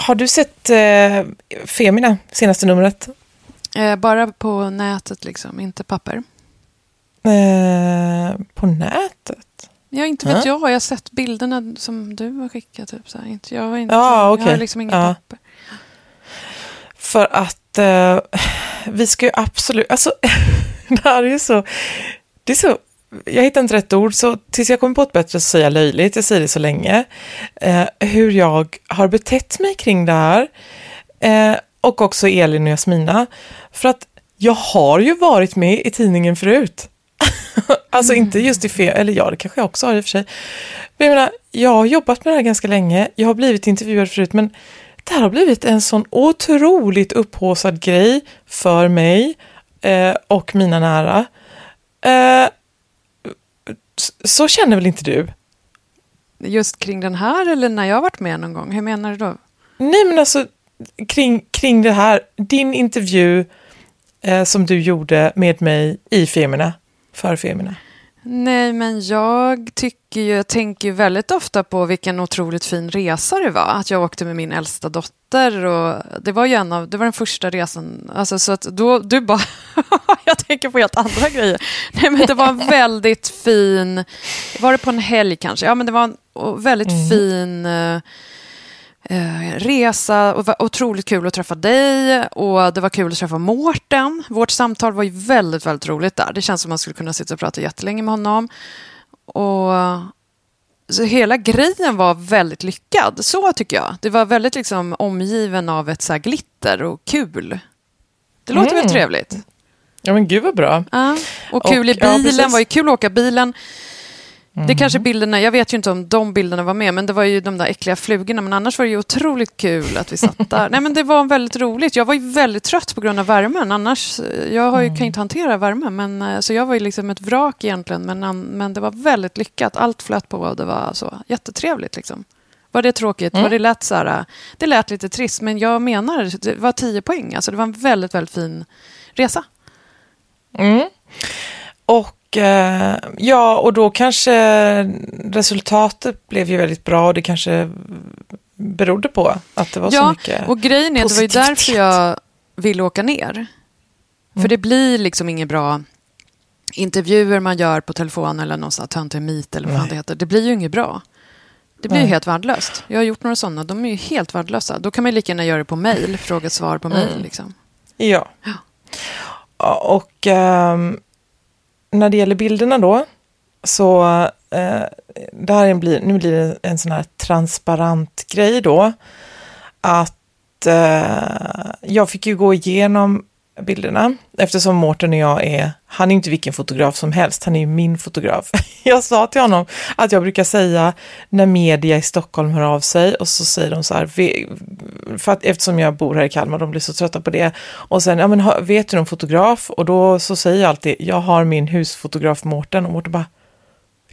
Har du sett eh, Femina, senaste numret? Eh, bara på nätet, liksom, inte papper. Eh, på nätet? Ja, inte vet Ja. jag. Jag har sett bilderna som du har skickat. Typ, så. Inte, jag, har inte, Ja, jag okej. har liksom inget Ja. papper. För att eh, vi ska ju absolut, alltså det här är ju så, det är så, jag hittar inte rätt ord, så tills jag kommer på ett bättre så säger jag löjligt, jag säger det så länge, eh, hur jag har betett mig kring det här, eh, och också Elin och Jasmina, för att jag har ju varit med i tidningen förut. alltså inte just i fel, eller ja, det kanske jag också har i och för sig. Men jag menar, jag har jobbat med det här ganska länge, jag har blivit intervjuad förut, men det här har blivit en sån otroligt upphaussad grej för mig eh, och mina nära. Eh, så känner väl inte du? Just kring den här eller när jag varit med någon gång? Hur menar du då? Nej, men alltså kring, kring det här, din intervju eh, som du gjorde med mig i Femina, för Femina. Nej, men jag tycker ju, jag tänker väldigt ofta på vilken otroligt fin resa det var. Att jag åkte med min äldsta dotter och det var ju en av, det var den första resan. Alltså så att då, du bara, jag tänker på helt andra grejer. Nej, men det var en väldigt fin, var det på en helg kanske? Ja, men det var en väldigt fin eh, eh, resa och det var otroligt kul att träffa dig och det var kul att träffa Mårten. Vårt samtal var ju väldigt, väldigt roligt där. Det känns som man skulle kunna sitta och prata jättelänge med honom. Och så hela grejen var väldigt lyckad, så tycker jag. Det var väldigt liksom omgiven av ett så här glitter och kul. Det låter Mm. väl trevligt? Ja, men gud vad bra. Ja. Och kul Och- i ja, bilen, precis. var ju kul att åka bilen. Det Mm. kanske bilderna, jag vet ju inte om de bilderna var med, men det var ju de där äckliga flugorna. Men annars var det ju otroligt kul att vi satt där. Nej, men det var väldigt roligt. Jag var ju väldigt trött på grund av värmen. Annars, jag har ju, kan ju inte hantera värme, men, eh, så jag var ju liksom ett vrak egentligen. Men, men det var väldigt lyckat. Allt flöt på och det var så jättetrevligt. Liksom. Var det tråkigt? Var det, lät så här, eh, det lät lite trist, men jag menar, det var 10 poäng. Alltså, det var en väldigt, väldigt fin resa. Mm. Och eh, ja, och då kanske resultatet blev ju väldigt bra och det kanske berodde på att det var så Ja, mycket. och grejen är, det var ju därför jag ville åka ner. För det blir liksom inget bra intervjuer man gör på telefon eller någon sån här töntig meet eller vad fan Nej. det heter. Det blir ju inget bra. Det blir ju helt värdelöst. Jag har gjort några sådana, de är ju helt värdelösa. Då kan man ju lika gärna göra det på mail, fråga svar på mail. Liksom. Ja. Ja. Och eh, när det gäller bilderna då, så eh, det här blir, nu blir det en sån här transparent grej då, att eh, jag fick ju gå igenom bilderna eftersom Mårten och jag är, han är inte vilken fotograf som helst, han är ju min fotograf. Jag sa till honom att jag brukar säga när media i Stockholm hör av sig och så säger de så här, "Vi- för att, eftersom jag bor här i Kalmar, de blir så trötta på det. Och sen, ja men vet du någon fotograf? Och då så säger jag alltid, jag har min husfotograf Mårten och Mårten bara,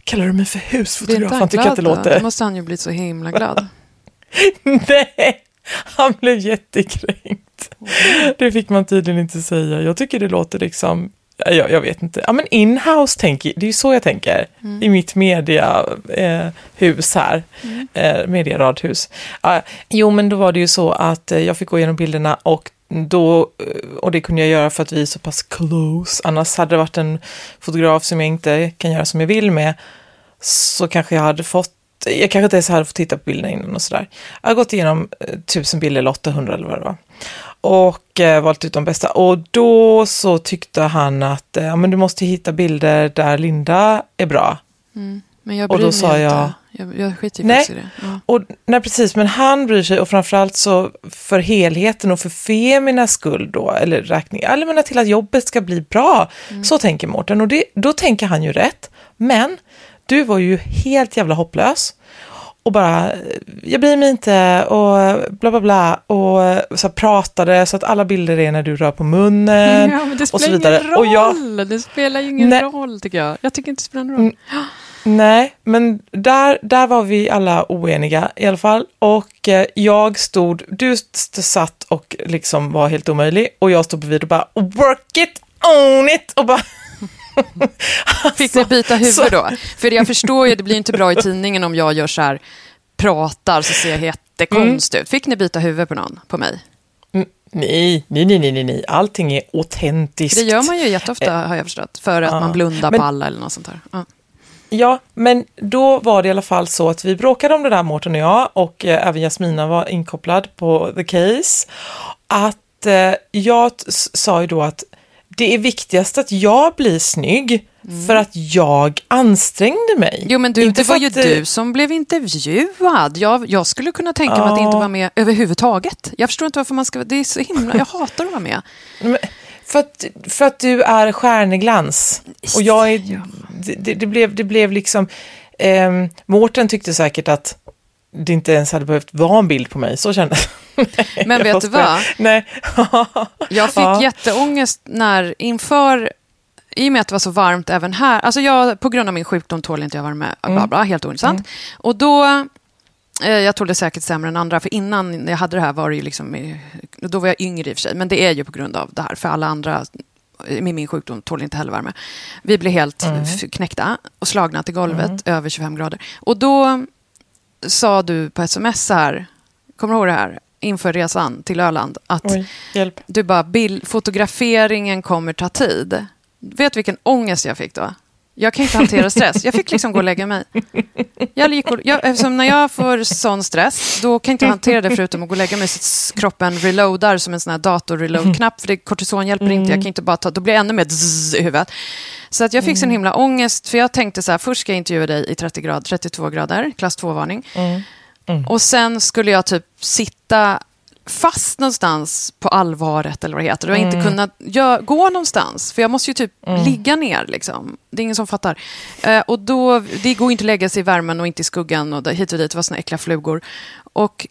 kallar du mig för husfotograf? Han tycker att det låter... Då måste han ju bli så himla glad. Nej, han blev jättekränkt. Det fick man tydligen inte säga. Jag tycker det låter liksom, jag, jag vet inte, ja men inhouse tänker, det är ju så jag tänker i mitt mediahus eh, här, eh, medieradhus. Ja, jo men då var det ju så att eh, jag fick gå igenom bilderna och då, eh, och det kunde jag göra för att vi är så pass close, annars hade det varit en fotograf som jag inte kan göra som jag vill med, så kanske jag hade fått jag kanske inte ens hade fått titta på bilderna innan och sådär. Jag har gått igenom eh, tusen bilder eller 800 eller vad det var. Och eh, valt ut de bästa. Och då så tyckte han att eh, men du måste hitta bilder där Linda är bra. Men jag Och bryr då mig sa inte. jag- Jag, jag skiter Nej. i det. Ja. Och, nej, precis, men han bryr sig och framförallt så för helheten och för Feminas skull då, eller räkning, eller menar till att jobbet ska bli bra. Så tänker Mårten och det, då tänker han ju rätt. Men du var ju helt jävla hopplös. Och bara, jag bryr mig inte och bla bla bla och så pratade så att alla bilder är när du rör på munnen Ja, men det och så spelar vidare. ingen roll. Och jag, Det spelar ju ingen Nej. roll, tycker jag. Jag tycker inte det spelar någon Mm. roll. nej, men där, där var vi alla oeniga i alla fall. Och eh, jag stod, du st- satt och liksom var helt omöjlig och jag stod bredvid och bara work it, own it och bara Fick ni byta huvud då? För jag förstår ju, det blir inte bra i tidningen om jag gör så här, pratar så ser jag jättekonstig ut. Fick ni byta huvud på någon? På mig? Mm, Nej, nej, nej, nej, nej, allting är autentiskt. Det gör man ju jätteofta, har jag förstått. För att Ja. man blundar Men- på alla eller något sånt där. Ja. Ja, men då var det i alla fall så att vi bråkade om det där, Mårten och jag, och eh, även Jasmina var inkopplad på the case. Att eh, jag sa ju då att det är viktigast att jag blir snygg för att jag ansträngde mig. Mm. Jo, men du, Inte det var ju eh, du som blev intervjuad. Jag, jag skulle kunna tänka mig att inte Ja. vara med överhuvudtaget. Jag förstår inte varför man ska... Det är så himla... Jag hatar att vara med. Men, för, att, för att du är stjärneglans. Och jag är, Ja. det, det, det, blev, det blev liksom... Eh, Mårten tyckte säkert att det inte ens hade behövt vara en bild på mig, så kände jag. Men vet du vad? Nej. Jag fick Ja. jätteångest när inför, i och med att det var så varmt även här, alltså jag, på grund av min sjukdom tål inte jag värme, Mm. bla bla, helt ointressant. Och då, eh, jag tål det säkert sämre än andra, för innan jag hade det här var det ju liksom, då var jag yngre i och för sig, men det är ju på grund av det här, för alla andra med min sjukdom tål inte heller värme. Vi blev helt Mm. knäckta och slagna till golvet, över 25 grader. Och då sa du på sms så här, kommer du ihåg det här, inför resan till Öland, att Oj, du bara, bild, fotograferingen kommer ta tid. Vet vilken ångest jag fick då? Jag kan inte hantera stress. Jag fick liksom gå och lägga mig. Jag gick och, jag, eftersom när jag får sån stress, då kan jag inte hantera det förutom att gå och lägga mig så kroppen reloadar som en sån här dator-reload-knapp. För det, kortison hjälper inte, jag kan inte bara ta, då blir det ännu mer zzz i huvudet. Så att jag fick sån himla ångest, för jag tänkte så här, först ska jag intervjua dig i 30 grad, 32 grader, klass 2-varning. Och sen skulle jag typ sitta fast någonstans på allvaret eller vad det heter. Och inte kunna gö- gå någonstans. För jag måste ju typ ligga ner liksom. Det är ingen som fattar. Eh, och då, det går inte att lägga sig i värmen och inte i skuggan och där, hit och dit. Det var såna äckliga flugor. Och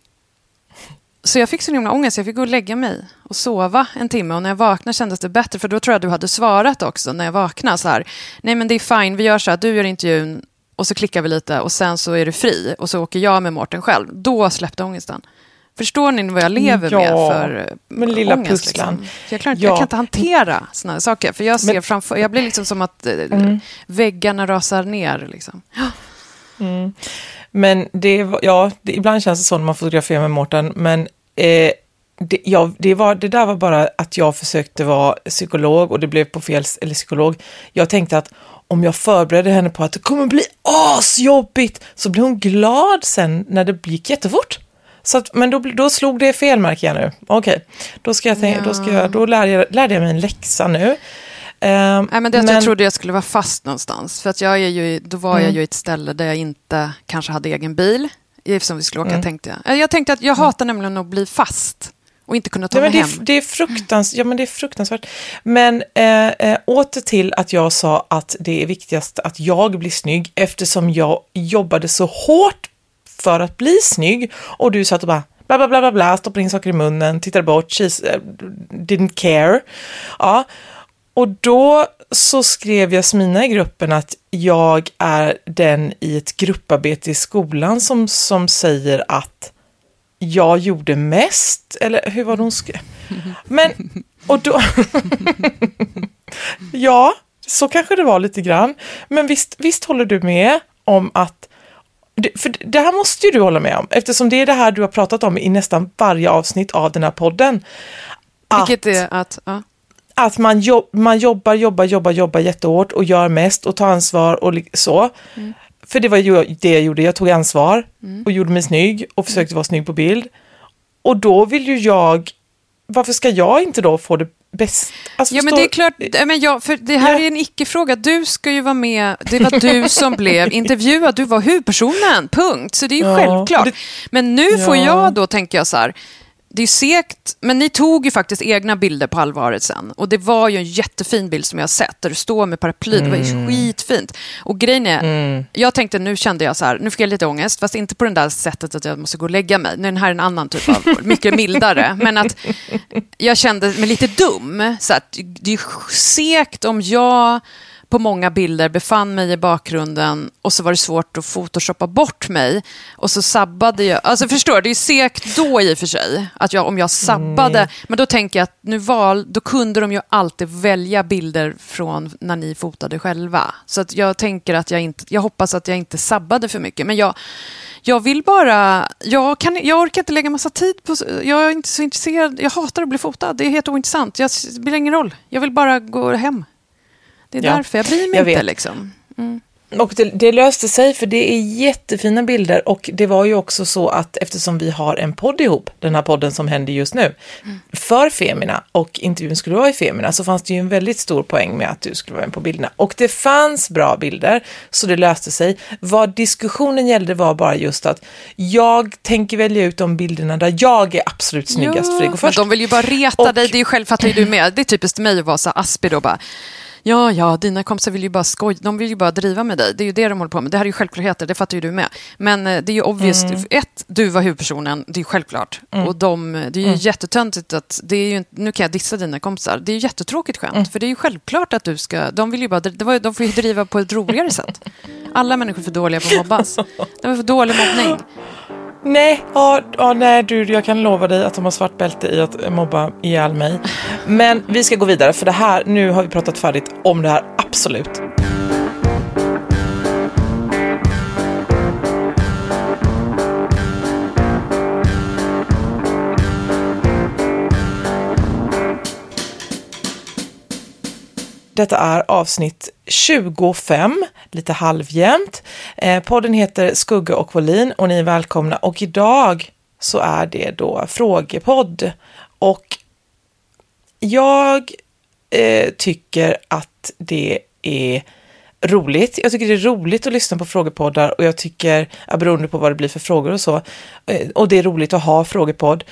så jag fick så himla ångest, jag fick gå och lägga mig och sova en timme. Och när jag vaknade kändes det bättre, för då tror jag du hade svarat också när jag vaknade så här. Nej men det är fine, vi gör så här, du gör intervjun och så klickar vi lite och sen så är du fri. Och så åker jag med Mårten själv. Då släppte ångesten. Förstår ni vad jag lever Ja, med för men lilla ångest? pusslan. Liksom? Jag, klarar, Ja. jag kan inte hantera såna saker. För jag ser Men- framför, jag blir liksom som att eh, väggarna rasar ner. Liksom. Men det, ja, det, ibland känns det så när man fotograferar med Mårten, men eh, det, ja, det, var, det där var bara att jag försökte vara psykolog och det blev på fel, eller psykolog. Jag tänkte att om jag förberedde henne på att det kommer bli asjobbigt, så blir hon glad sen när det gick jättefort. Så att, men då, då slog det fel märker jag nu. Okej, då, ska jag tänka, då, ska jag, då lärde, jag, lärde jag mig en läxa nu. Ehm, Nej, men det att jag trodde jag skulle vara fast någonstans. För att jag är ju, då var Mm. jag ju i ett ställe där jag inte kanske hade egen bil. Eftersom vi skulle åka Mm. tänkte jag. Eh, Jag tänkte att jag hatar nämligen att bli fast. Och inte kunna ta Nej, men mig det, hem. är, det, är fruktans, ja, men det är fruktansvärt. Men eh, eh, åter till att jag sa att det är viktigast att jag blir snygg eftersom jag jobbade så hårt för att bli snygg och du satt och bara bla bla bla bla, bla stoppade in saker i munnen, tittade bort, she's, eh, didn't care. Ja. Och då så skrev Jasmina i gruppen att jag är den i ett grupparbete i skolan som, som säger att jag gjorde mest, eller hur var det hon skrev? Men, och då... ja, så kanske det var lite grann. Men visst, visst håller du med om att... För det här måste ju du hålla med om, eftersom det är det här du har pratat om i nästan varje avsnitt av den här podden. Att, Vilket är att... Ja. att man, jobb, man jobbar, jobbar, jobbar, jobbar jättehårt och gör mest och tar ansvar och så. För det var ju det jag gjorde, jag tog ansvar och gjorde mig snygg och försökte vara snygg på bild. Och då vill ju jag, varför ska jag inte då få det bäst? Alltså, Ja, men det är klart, men jag, för det här Ja. är en icke-fråga. Du ska ju vara med, det var du som blev intervjuad, du var huvudpersonen, punkt. Så det är ju Ja, självklart. Men nu får Ja. jag då, tänker jag så här, det är segt, men ni tog ju faktiskt egna bilder på allvaret sen. Och det var ju en jättefin bild som jag har sett, där du står med paraply. Det var ju Mm. skitfint. Och grejen är, jag tänkte nu kände jag så här, nu fick jag lite ångest, fast inte på det där sättet att jag måste gå och lägga mig. Nu är den här en annan typ av, mycket mildare. Men att jag kände mig lite dum. Så att det är segt om jag på många bilder befann mig i bakgrunden och så var det svårt att photoshoppa bort mig. Och så sabbade jag. Alltså förstår du, det är segt då i och för sig. Att jag, om jag sabbade. Men då tänker jag att nu val, då kunde de ju alltid välja bilder från när ni fotade själva. Så att jag tänker att jag inte, jag hoppas att jag inte sabbade för mycket. Men jag, jag vill bara, jag, kan, jag orkar inte lägga massa tid på, jag är inte så intresserad, jag hatar att bli fotad, det är helt ointressant. Jag, det spelar ingen roll, jag vill bara gå hem. Det är Ja, därför jag bryr mig jag inte. vet. Liksom. Och det, det löste sig för det är jättefina bilder och det var ju också så att eftersom vi har en podd ihop, den här podden som händer just nu, för Femina och intervjun skulle vara i Femina så fanns det ju en väldigt stor poäng med att du skulle vara med på bilderna. Och det fanns bra bilder så det löste sig. Vad diskussionen gällde var bara just att jag tänker välja ut de bilderna där jag är absolut snyggast för det går men först. de vill ju bara reta Och- dig, det är ju själv, fattar ju du med. Det är typiskt mig att vara så aspig då bara. Ja, ja, dina kompisar vill ju bara skoja, de vill ju bara driva med dig. Det är ju det de håller på med. Det här är ju självklarheter, det fattar ju du med. Men eh, det är ju obvious, Mm. ett, du var huvudpersonen, det är ju självklart. Och de, det är Mm. ju jättetöntigt att, det är ju, nu kan jag dissa dina kompisar, det är ju jättetråkigt skämt. Mm. För det är ju självklart att du ska, de vill ju bara, det var, de får ju driva på ett roligare sätt. Alla människor är för dåliga på att mobbas. De är för dålig mobbning. Nej, ja, ja, nej du, jag kan lova dig att de har svart bälte i att mobba ihjäl mig. Men vi ska gå vidare för det här, nu har vi pratat färdigt om det här, absolut. Detta är avsnitt 25, lite halvjämnt. Eh, podden heter Skugga och Volin och ni är välkomna. Och idag så är det då frågepodd. Och jag eh, tycker att det är roligt. Jag tycker det är roligt att lyssna på frågepoddar och jag tycker, beroende på vad det blir för frågor och så, eh, och det är roligt att ha frågepodd.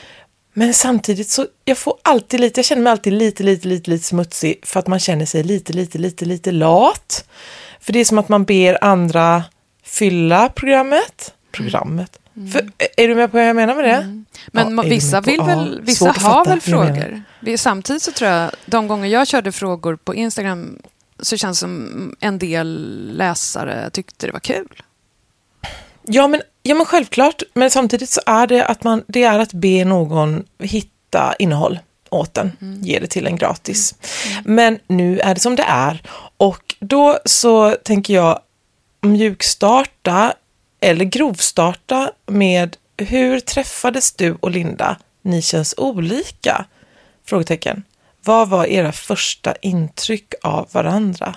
Men samtidigt så, jag får alltid lite, jag känner mig alltid lite, lite, lite, lite smutsig för att man känner sig lite, lite, lite, lite lat. För det är som att man ber andra fylla programmet. Programmet. För, är du med på vad jag menar med det? Men Ja, vissa vill väl, vissa har fatta väl frågor. Samtidigt så tror jag, de gånger jag körde frågor på Instagram så känns det som en del läsare tyckte det var kul. Ja men, ja, men självklart. Men samtidigt så är det att man, det är att be någon hitta innehåll åt den, ge det till en gratis. Men nu är det som det är. Och då så tänker jag mjukstarta eller grovstarta med hur träffades du och Linda? Ni känns olika? Frågetecken. Vad var era första intryck av varandra?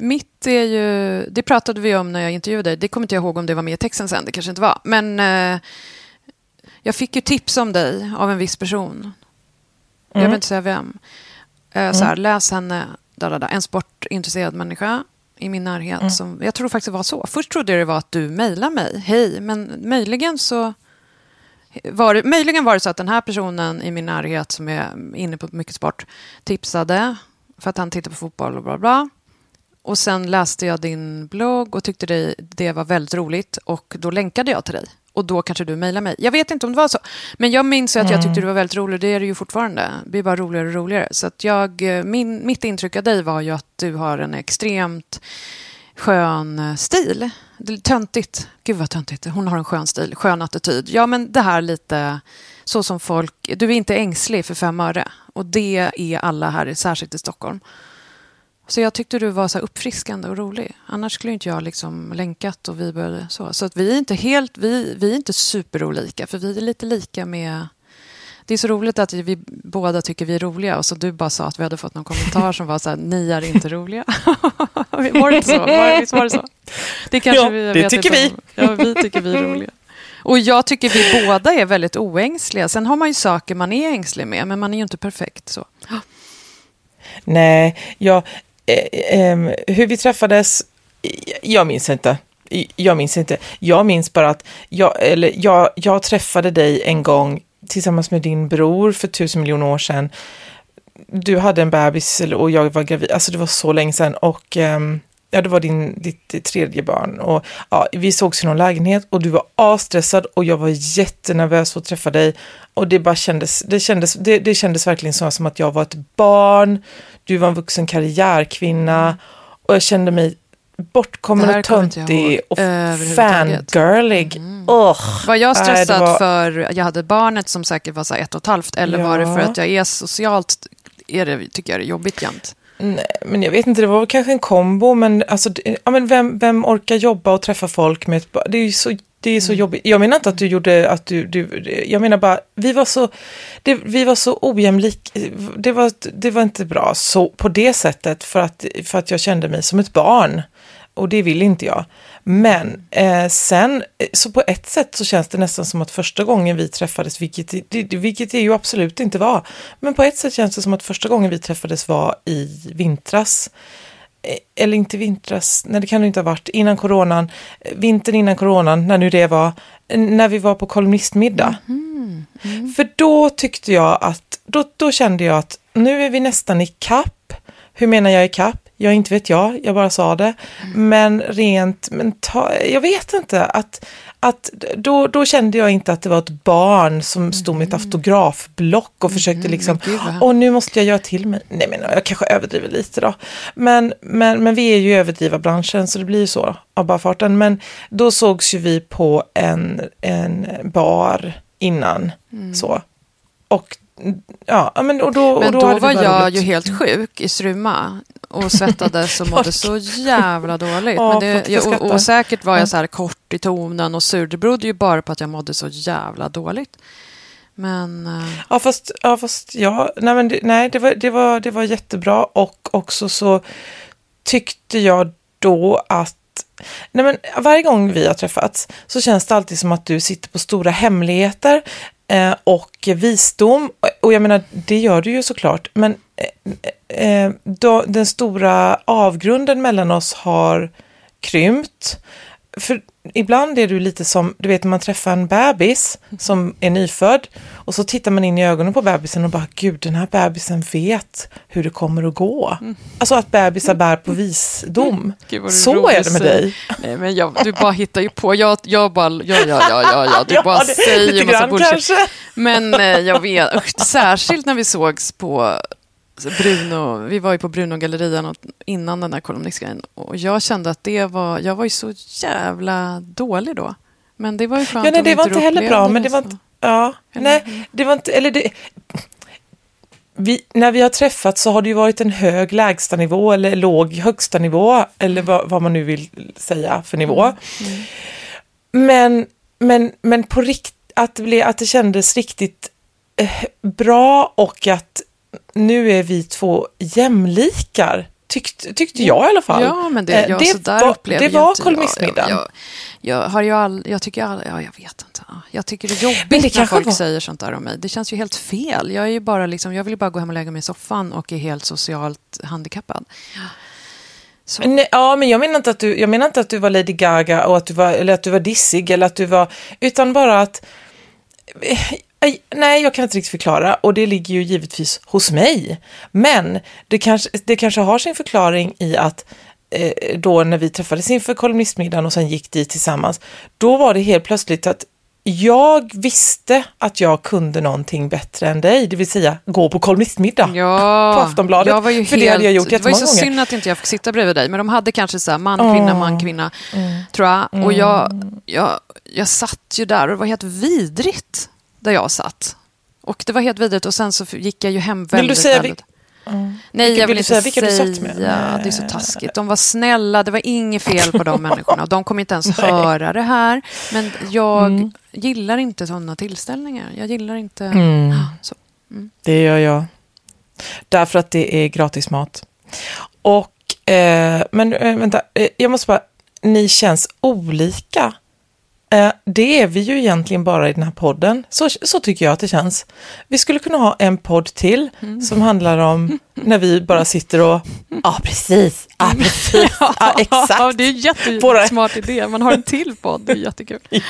Mitt är ju, det pratade vi om när jag intervjuade dig, det kommer inte jag ihåg om det var med i texten sen, det kanske inte var. Men eh, jag fick ju tips om dig av en viss person. Jag vill inte säga vem. Eh, så här, läs henne, da, da, da, en sportintresserad människa i min närhet. Som, jag tror faktiskt det var så. Först trodde jag det var att du mejlade mig, hej, men möjligen så var det, möjligen var det så att den här personen i min närhet som är inne på mycket sport tipsade för att han tittar på fotboll och bla bla. Och sen läste jag din blogg och tyckte det, det var väldigt roligt och då länkade jag till dig. Och då kanske du mejlade mig. Jag vet inte om det var så. Men jag minns ju att jag tyckte det var väldigt roligt. Det är det ju fortfarande. Det blir bara roligare och roligare. Så att jag, min, mitt intryck av dig var ju att du har en extremt skön stil. Töntigt. Gud vad töntigt. Hon har en skön stil, skön attityd. Ja, men det här lite så som folk... Du är inte ängslig för fem öre. Och det är alla här, särskilt i Stockholm. Så jag tyckte du var så uppfriskande och rolig. Annars skulle inte jag liksom länkat och vi började så. Så att vi är inte helt, vi, vi är inte superolika, för vi är lite lika med... Det är så roligt att vi båda tycker vi är roliga och så du bara sa att vi hade fått någon kommentar som var så här, ni är inte roliga. var det inte så? Var, visst var det så? Det kanske Ja, vi, det tycker inte om- Ja, vi tycker vi är roliga. Och jag tycker vi båda är väldigt oängsliga. Sen har man ju saker man är ängslig med, men man är ju inte perfekt så. Nej, jag, eh, eh, hur vi träffades, jag minns inte. jag minns inte. Jag minns bara att jag, eller jag, jag träffade dig en gång tillsammans med din bror för tusen miljoner år sedan. Du hade en bebis och jag var gravid, alltså det var så länge sedan och um, ja, det var din, ditt tredje barn. Och, ja, vi sågs i någon lägenhet och du var asstressad och jag var jättenervös för att träffa dig. Och det bara kändes, det kändes, det, det kändes verkligen så som att jag var ett barn, du var en vuxen karriärkvinna och jag kände mig bortkommen och töntig och fangirlig. Mm. Oh, var jag stressad var... för jag hade barnet som säkert var så ett och ett halvt eller ja. var det för att jag är socialt, är det, tycker jag det är jobbigt jämt? Nej, men jag vet inte, det var kanske en kombo, men, alltså, ja, men vem, vem orkar jobba och träffa folk med ett Det är ju så, det är så mm. jobbigt. Jag menar inte att du gjorde, att du, du jag menar bara, vi var så, det, vi var så ojämlika, det var, det var inte bra så, på det sättet, för att, för att jag kände mig som ett barn. Och det vill inte jag. Men eh, sen, eh, så på ett sätt så känns det nästan som att första gången vi träffades, vilket det, vilket det ju absolut inte var, men på ett sätt känns det som att första gången vi träffades var i vintras. Eh, eller inte vintras, nej det kan det inte ha varit, innan coronan, eh, vintern innan coronan, när nu det var, när vi var på kolumnistmiddag. Mm. Mm. För då tyckte jag att, då, då kände jag att nu är vi nästan i kapp. Hur menar jag i kapp? Ja, inte vet jag, jag bara sa det. Mm. Men rent mentalt, jag vet inte, att, att då, då kände jag inte att det var ett barn som stod med ett mm. autografblock och försökte mm, liksom, åh nu måste jag göra till mig. Nej men jag kanske överdriver lite då. Men, men, men vi är ju i överdriva-branschen så det blir ju så av bara farten. Men då sågs ju vi på en, en bar innan mm. så. Och ja, men, och då, men och då, då var jag roligt. ju helt sjuk i Struma och svettades och mådde så jävla dåligt. Ja, det, jag, och, och, säkert var jag så här kort i tonen och sur. Det berodde ju bara på att jag mådde så jävla dåligt. Men... Uh... Ja, fast, ja, fast ja, nej, men det, nej det, var, det, var, det var jättebra och också så tyckte jag då att Nej, men varje gång vi har träffats så känns det alltid som att du sitter på stora hemligheter eh, och visdom. Och jag menar, det gör du ju såklart, men eh, eh, då, den stora avgrunden mellan oss har krympt. För ibland är du lite som, du vet när man träffar en bebis som är nyfödd och så tittar man in i ögonen på bebisen och bara, gud den här bebisen vet hur det kommer att gå. Mm. Alltså att bebisar bär på visdom. Gud, så är det med dig. Nej, men jag, du bara hittar ju på, jag, jag bara, ja, ja, ja, ja, ja. du ja, bara det, säger massa bullshit. Kanske. Men eh, jag vet, särskilt när vi sågs på Bruno, vi var ju på Bruno-gallerian innan den här kolumnistgrejen och jag kände att det var, jag var ju så jävla dålig då. Men det var ju skönt ja, nej, det var inte heller bra, men det var inte, ja, nej, det var inte, eller det, vi, när vi har träffats så har det ju varit en hög lägstanivå eller låg högsta nivå eller vad, vad man nu vill säga för nivå. Mm. Mm. Men, men, men på riktigt, att, att det kändes riktigt eh, bra och att nu är vi två jämlikar. Tyckte, tyckte jag i alla fall. Ja, men det, ja, det, var, det var kolumnistmiddagen. Jag, jag, jag, har ju all, jag tycker all, ja, jag vet inte. Jag tycker det är jobbigt det när folk var... säger sånt där om mig. Det känns ju helt fel. Jag, är ju bara liksom, jag vill ju bara gå hem och lägga mig i soffan och är helt socialt handikappad. Nej, ja, men jag menar, inte att du, jag menar inte att du var Lady Gaga och att du var, eller att du var dissig eller att du var, utan bara att Nej, jag kan inte riktigt förklara och det ligger ju givetvis hos mig. Men det kanske, det kanske har sin förklaring i att eh, då när vi träffades inför kolumnistmiddagen och sen gick dit tillsammans, då var det helt plötsligt att jag visste att jag kunde någonting bättre än dig, det vill säga gå på kolumnistmiddag ja, på Aftonbladet. Jag var ju för helt, det hade jag gjort Det var ju så gånger. synd att inte jag fick sitta bredvid dig, men de hade kanske så här man, kvinna, man, kvinna, mm. tror jag. Och jag, mm. jag, jag satt ju där och det var helt vidrigt där jag satt. Och det var helt vidrigt och sen så gick jag ju hem väldigt... Vill du säga väldigt... Mm. Nej, vilka, jag vill, inte säga, vilka säga. Du satt med? Det är så taskigt. De var snälla, det var inget fel på de människorna. De kommer inte ens höra det här. Men jag mm. gillar inte sådana tillställningar. Jag gillar inte... Mm. Så. Mm. Det gör jag. Därför att det är gratis mat. Och, eh, men äh, vänta, eh, jag måste bara, ni känns olika Eh, det är vi ju egentligen bara i den här podden. Så, så tycker jag att det känns. Vi skulle kunna ha en podd till Mm. som handlar om när vi bara sitter och, ja precis, ja precis, ja, exakt. Ja, det är en jättesmart idé. Man har en till podd, det är jättekul. Ja,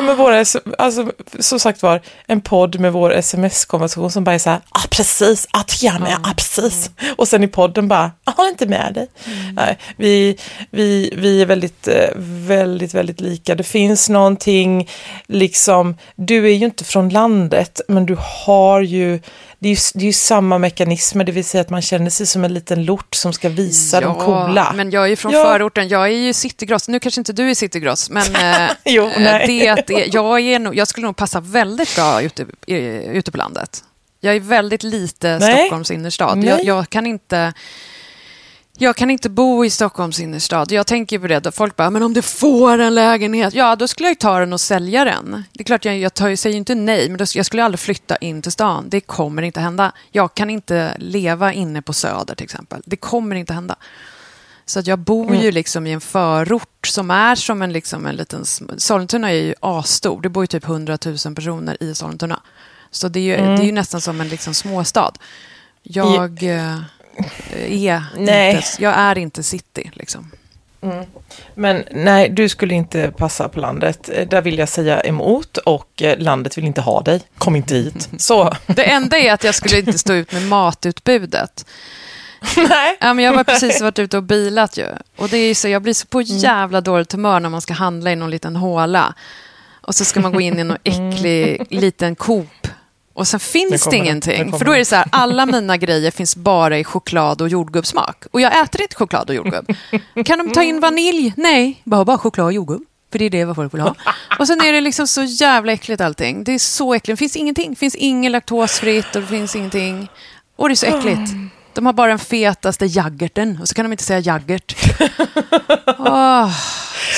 ja men våra, alltså, som sagt var, en podd med vår sms-konversation som bara är så här, ah, precis, ah, du gör med, ah, precis. Och sen i podden bara, jag har inte med dig. Nej, vi, vi, vi är väldigt, eh, väldigt, väldigt lika. Det finns någonting, liksom, du är ju inte från landet, men du har ju, det är ju, det är ju samma mekanismer, det vill säga att man känner sig som en liten lort som ska visa de coola. men jag är ju från Ja. förorten. Jag är ju citygross. Nu kanske inte du är citygross, men eh, Jo, eh, det, att det, jag, är nog, jag skulle nog passa väldigt bra ute, ute på landet. Jag är väldigt lite Nej. Stockholms innerstad. Jag, jag kan inte... Jag kan inte bo i Stockholms innerstad. Jag tänker på det, folk bara, men om du får en lägenhet, ja då skulle jag ju ta den och sälja den. Det är klart, jag, jag, tar, jag säger ju inte nej, men då, jag skulle aldrig flytta in till stan. Det kommer inte hända. Jag kan inte leva inne på Söder till exempel. Det kommer inte hända. Så att jag bor ju liksom i en förort som är som en, liksom en liten... Sollentuna är ju asstor. Det bor ju typ 100 000 personer i Sollentuna. Så det är ju, det är ju nästan som en liksom småstad. Jag eh, är, Nej. inte, jag är inte city. Liksom. Men nej, du skulle inte passa på landet. Eh, Där vill jag säga emot och eh, landet vill inte ha dig. Kom inte hit. Så. Det enda är att jag skulle inte stå ut med matutbudet. nej. Ja, men jag har precis varit ute och bilat ju. Och det är så, jag blir så på Mm. jävla dåligt humör när man ska handla i någon liten håla. Och så ska man gå in i någon äcklig liten Coop. Och sen finns det, det, det ingenting. kommer För då är det. det så här, alla mina grejer finns bara i choklad och jordgubbssmak. Och jag äter inte choklad och jordgubb. Kan de ta in vanilj? Nej, bara, bara choklad och jordgubb. För det är det vad folk vill ha. Och sen är det liksom så jävla äckligt allting. Det är så äckligt. Det finns ingenting. Det finns inget laktosfritt och det finns ingenting. Och det är så äckligt. De har bara den fetaste jaggerten och så kan de inte säga jaggert. Åh,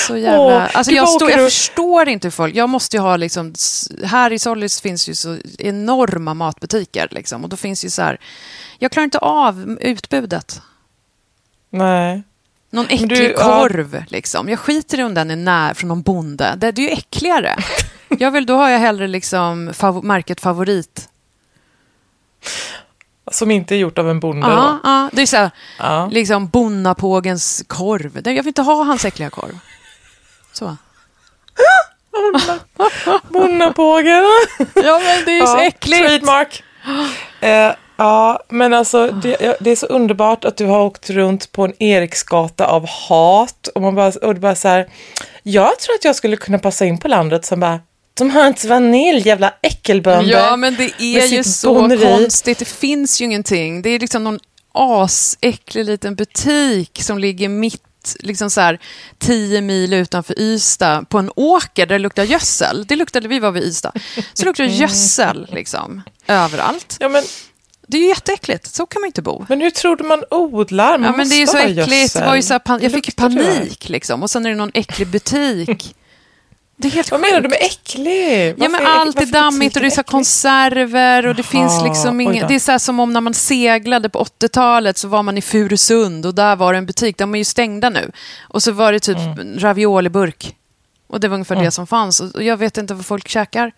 så jävla... Åh, alltså jag, åker jag förstår inte hur folk... Jag måste ju ha liksom... Här i Sollis finns ju så enorma matbutiker liksom. Och då finns ju så här... Jag klarar inte av utbudet. Nej. Någon äcklig du, ja. korv, liksom. Jag skiter i om den är när från någon bonde. Det, det är ju äckligare. Jag vill, då har jag hellre liksom fav- märket favorit. Som inte är gjort av en bonde Ja, då. ja, det är så här, Ja. liksom bonnapågens korv. Jag vill inte ha hans äckliga korv. Så. Bonnapågen. Ja, men det är så Ja, äckligt. Trademark. Eh, ja, men alltså det, det är så underbart att du har åkt runt på en Eriksgata av hat och man bara, och det bara så här, jag tror att jag skulle kunna passa in på landet som bara, de har inte vanilj, jävla äckelbönder. Ja, men det är ju så boneri. konstigt. Det finns ju ingenting. Det är liksom någon asäcklig liten butik som ligger mitt liksom så här, tio mil utanför Ystad på en åker där det luktar gödsel. Det luktade, vi var vid Ystad. Så det luktar gödsel liksom, överallt. Ja, men, Det är ju jätteäckligt. Så kan man inte bo. men hur tror du man odlar? Man Ja, men det är ju så äckligt. Det var ju så här, jag fick det? panik liksom. Och sen är det någon äcklig butik. Det är helt Vad menar du sjukt. med äcklig? Ja, men allt är dammigt och det är så konserver och det Jaha, finns liksom inget. Det är så som om när man seglade på 80-talet så var man i Furusund och där var det en butik. De är ju stängda nu. Och så var det typ Mm. ravioliburk. Och det var ungefär det som fanns. Och jag vet inte vad folk käkar.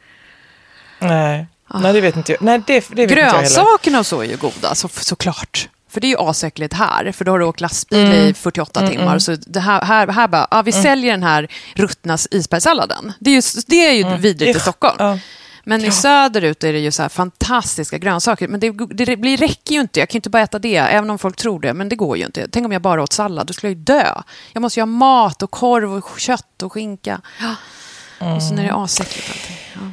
Nej. Nej, det vet inte jag. Nej, det, det vet inte jag heller. Grönsakerna och så är ju goda, så, såklart. För det är ju asäckligt här, för då har du åkt lastbil Mm. i 48 timmar. Så det här, här, här bara, ja, vi säljer den här ruttna isbergssalladen. Det är ju, det är ju vidrigt i Stockholm. Mm. Ja. Men i söderut är det ju så här fantastiska grönsaker. Men det, det blir, räcker ju inte. Jag kan ju inte bara äta det, även om folk tror det. Men det går ju inte. Tänk om jag bara åt sallad, då skulle jag ju dö. Jag måste ju ha mat och korv och kött och skinka. Och sen är det asäckligt allting. Ja.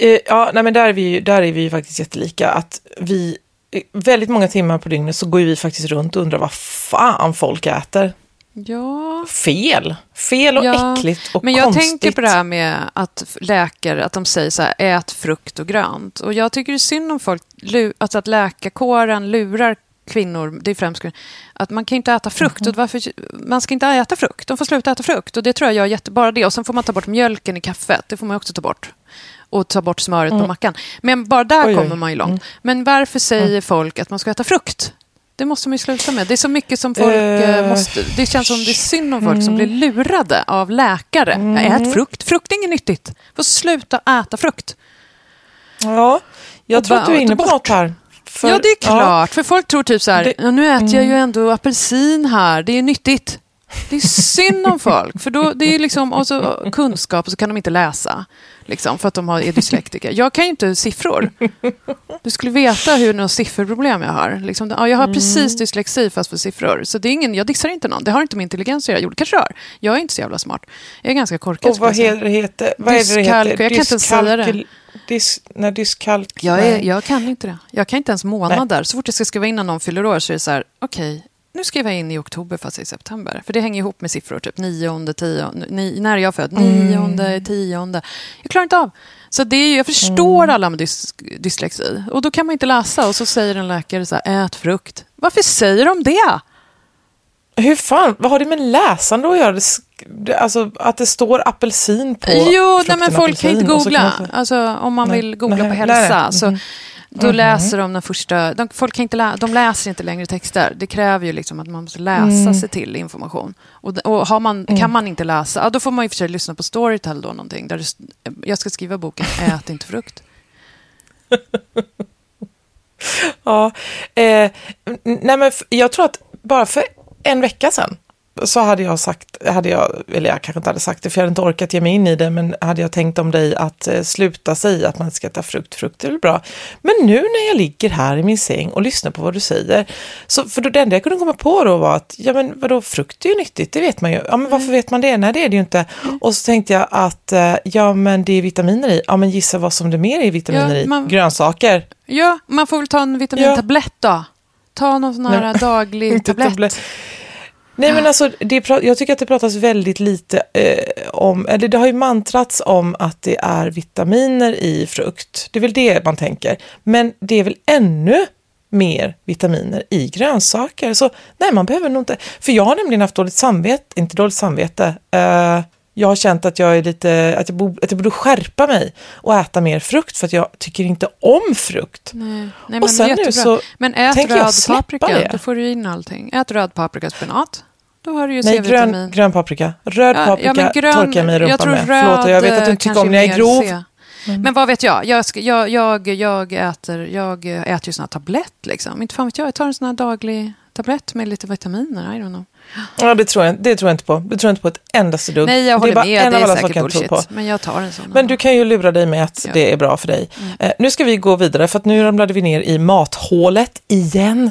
Eh, Ja, nej, men där är, vi, ju- där är vi ju faktiskt jättelika. Att vi, eh, väldigt många timmar på dygnet så går vi faktiskt runt och undrar vad fan folk äter. ja. Fel. Fel och Ja, äckligt och Men jag konstigt. tänker på det här med att läkare, att de säger så här, ät frukt och grönt. Och jag tycker det är synd om folk, alltså att läkarkåren lurar kvinnor, det är främst kvinnor, att man kan inte äta frukt. Och varför, man ska inte äta frukt, de får sluta äta frukt. Och det tror jag gör jättebara det. Och sen får man ta bort mjölken i kaffet, det får man också ta bort. Och ta bort smöret på mackan. Men bara där Oj, kommer man ju långt. Men varför säger folk att man ska äta frukt? Det måste man ju sluta med. Det är så mycket som folk uh, måste... Det känns som det är synd om folk mm. som blir lurade av läkare. Mm. Ät frukt. Frukt är inget nyttigt. Får sluta äta frukt. Ja, jag och tror att du är inne på något här. För, ja, det är klart. Ja. För folk tror typ så här, det, nu äter jag ju mm. ändå apelsin här, det är nyttigt. Det är synd om folk, för då, det är liksom, och så, kunskap och så kan de inte läsa. Liksom, för att de är dyslektiker. Jag kan ju inte siffror. Du skulle veta hur några sifferproblem jag har. Liksom, ja, jag har mm. precis dyslexi fast för siffror. Så det är ingen, jag dissar inte någon. Det har inte med intelligens att göra. Jo, det kanske har. Jag är inte så jävla smart. Jag är ganska korkad. Och vad, heter, heter, vad är det heter? Jag kan inte ens säga det. Dis, när dyskalk... Jag, är, jag kan inte det. Jag kan inte ens månader. Så fort jag ska skriva in när någon fyller år så är det så här, okej, okay, nu skriver jag in i oktober fast i september. För det hänger ihop med siffror, typ nionde, tionde, ni, när är jag född? Mm. Nionde, tionde. Jag klarar inte av. Så det är, jag förstår mm. alla med dys, dyslexi. Och då kan man inte läsa och så säger en läkare så här, ät frukt. Varför säger de det? Hur fan, vad har det med läsande att göra? alltså att det står apelsin på Jo, nej, men folk kan inte googla. Kan alltså, om man nej, vill googla nej, på hälsa. Nej, så, mm. Då mm. läser de den första... De, folk kan inte lä, de läser inte längre texter. Det kräver ju liksom att man måste läsa mm. sig till information. Och, och har man, mm. kan man inte läsa, ja, då får man i och för sig lyssna på Storytel då någonting. Där det, jag ska skriva boken Ät inte frukt. ja, eh, nej men jag tror att bara för en vecka sedan så hade jag sagt, hade jag, eller jag kanske inte hade sagt det för jag hade inte orkat ge mig in i det, men hade jag tänkt om dig att eh, sluta säga att man ska äta frukt, frukt är väl bra. Men nu när jag ligger här i min säng och lyssnar på vad du säger, så för då, det enda jag kunde komma på då var att, ja men vadå, frukt är ju nyttigt, det vet man ju. Ja men varför vet man det? Nej det är det ju inte. Mm. Och så tänkte jag att, eh, ja men det är vitaminer i, ja men gissa vad som det mer är vitaminer ja, man, i? Grönsaker. Ja, man får väl ta en vitamintablett ja. då. Ta någon sån här Nej, daglig tablett. Nej men alltså, det, jag tycker att det pratas väldigt lite eh, om, eller det har ju mantrats om att det är vitaminer i frukt. Det är väl det man tänker. Men det är väl ännu mer vitaminer i grönsaker. Så nej, man behöver nog inte, för jag har nämligen haft dåligt samvete, inte dåligt samvete, eh, jag har känt att jag är lite, att jag, borde, att jag borde skärpa mig och äta mer frukt för att jag tycker inte om frukt. Nej, nej och sen nu så men ät tänker röd jag paprika, det. då får du in allting. Ät röd paprika, spenat. Då har du ju Nej, grön, grön paprika. Röd ja, paprika ja, grön, torkar jag mig i rumpan med. Förlåt, jag vet att du inte tycker om när jag är grov. Mm. Men vad vet jag? Jag, jag, jag, jag, äter, jag äter ju sån här tablett. Liksom. Inte fan vet jag. Jag tar en sån här daglig tablett med lite vitaminer. I don't know. Ja, det tror, jag, det tror jag inte på. Det tror jag inte på ett endaste dugg. Nej, jag håller det är med. En det är säkert bullshit. På. Men jag tar en sån. Men du kan ju lura dig med att ja. det är bra för dig. Mm. Eh, nu ska vi gå vidare, för att nu ramlade vi ner i mathålet igen.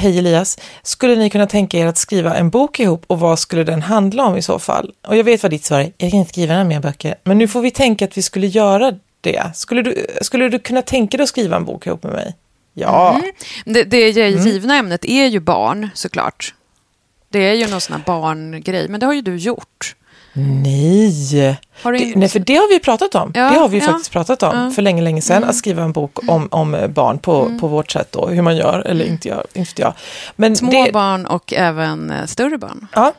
Hej Elias, skulle ni kunna tänka er att skriva en bok ihop och vad skulle den handla om i så fall? Och jag vet vad ditt svar är, jag kan inte skriva några mer böcker, men nu får vi tänka att vi skulle göra det. Skulle du, skulle du kunna tänka dig att skriva en bok ihop med mig? Ja. Mm. Det, det mm. givna mm. ämnet är ju barn såklart. Det är ju någon sån här barngrej, men det har ju du gjort. Nej. Det, nej, för det har vi pratat om. Ja, det har vi ja, faktiskt pratat om ja. för länge, länge sedan. Mm. Att skriva en bok om, om barn på, mm. på vårt sätt då. Hur man gör eller inte gör. Inte jag. Men Små det... barn och även eh, större barn. Ja.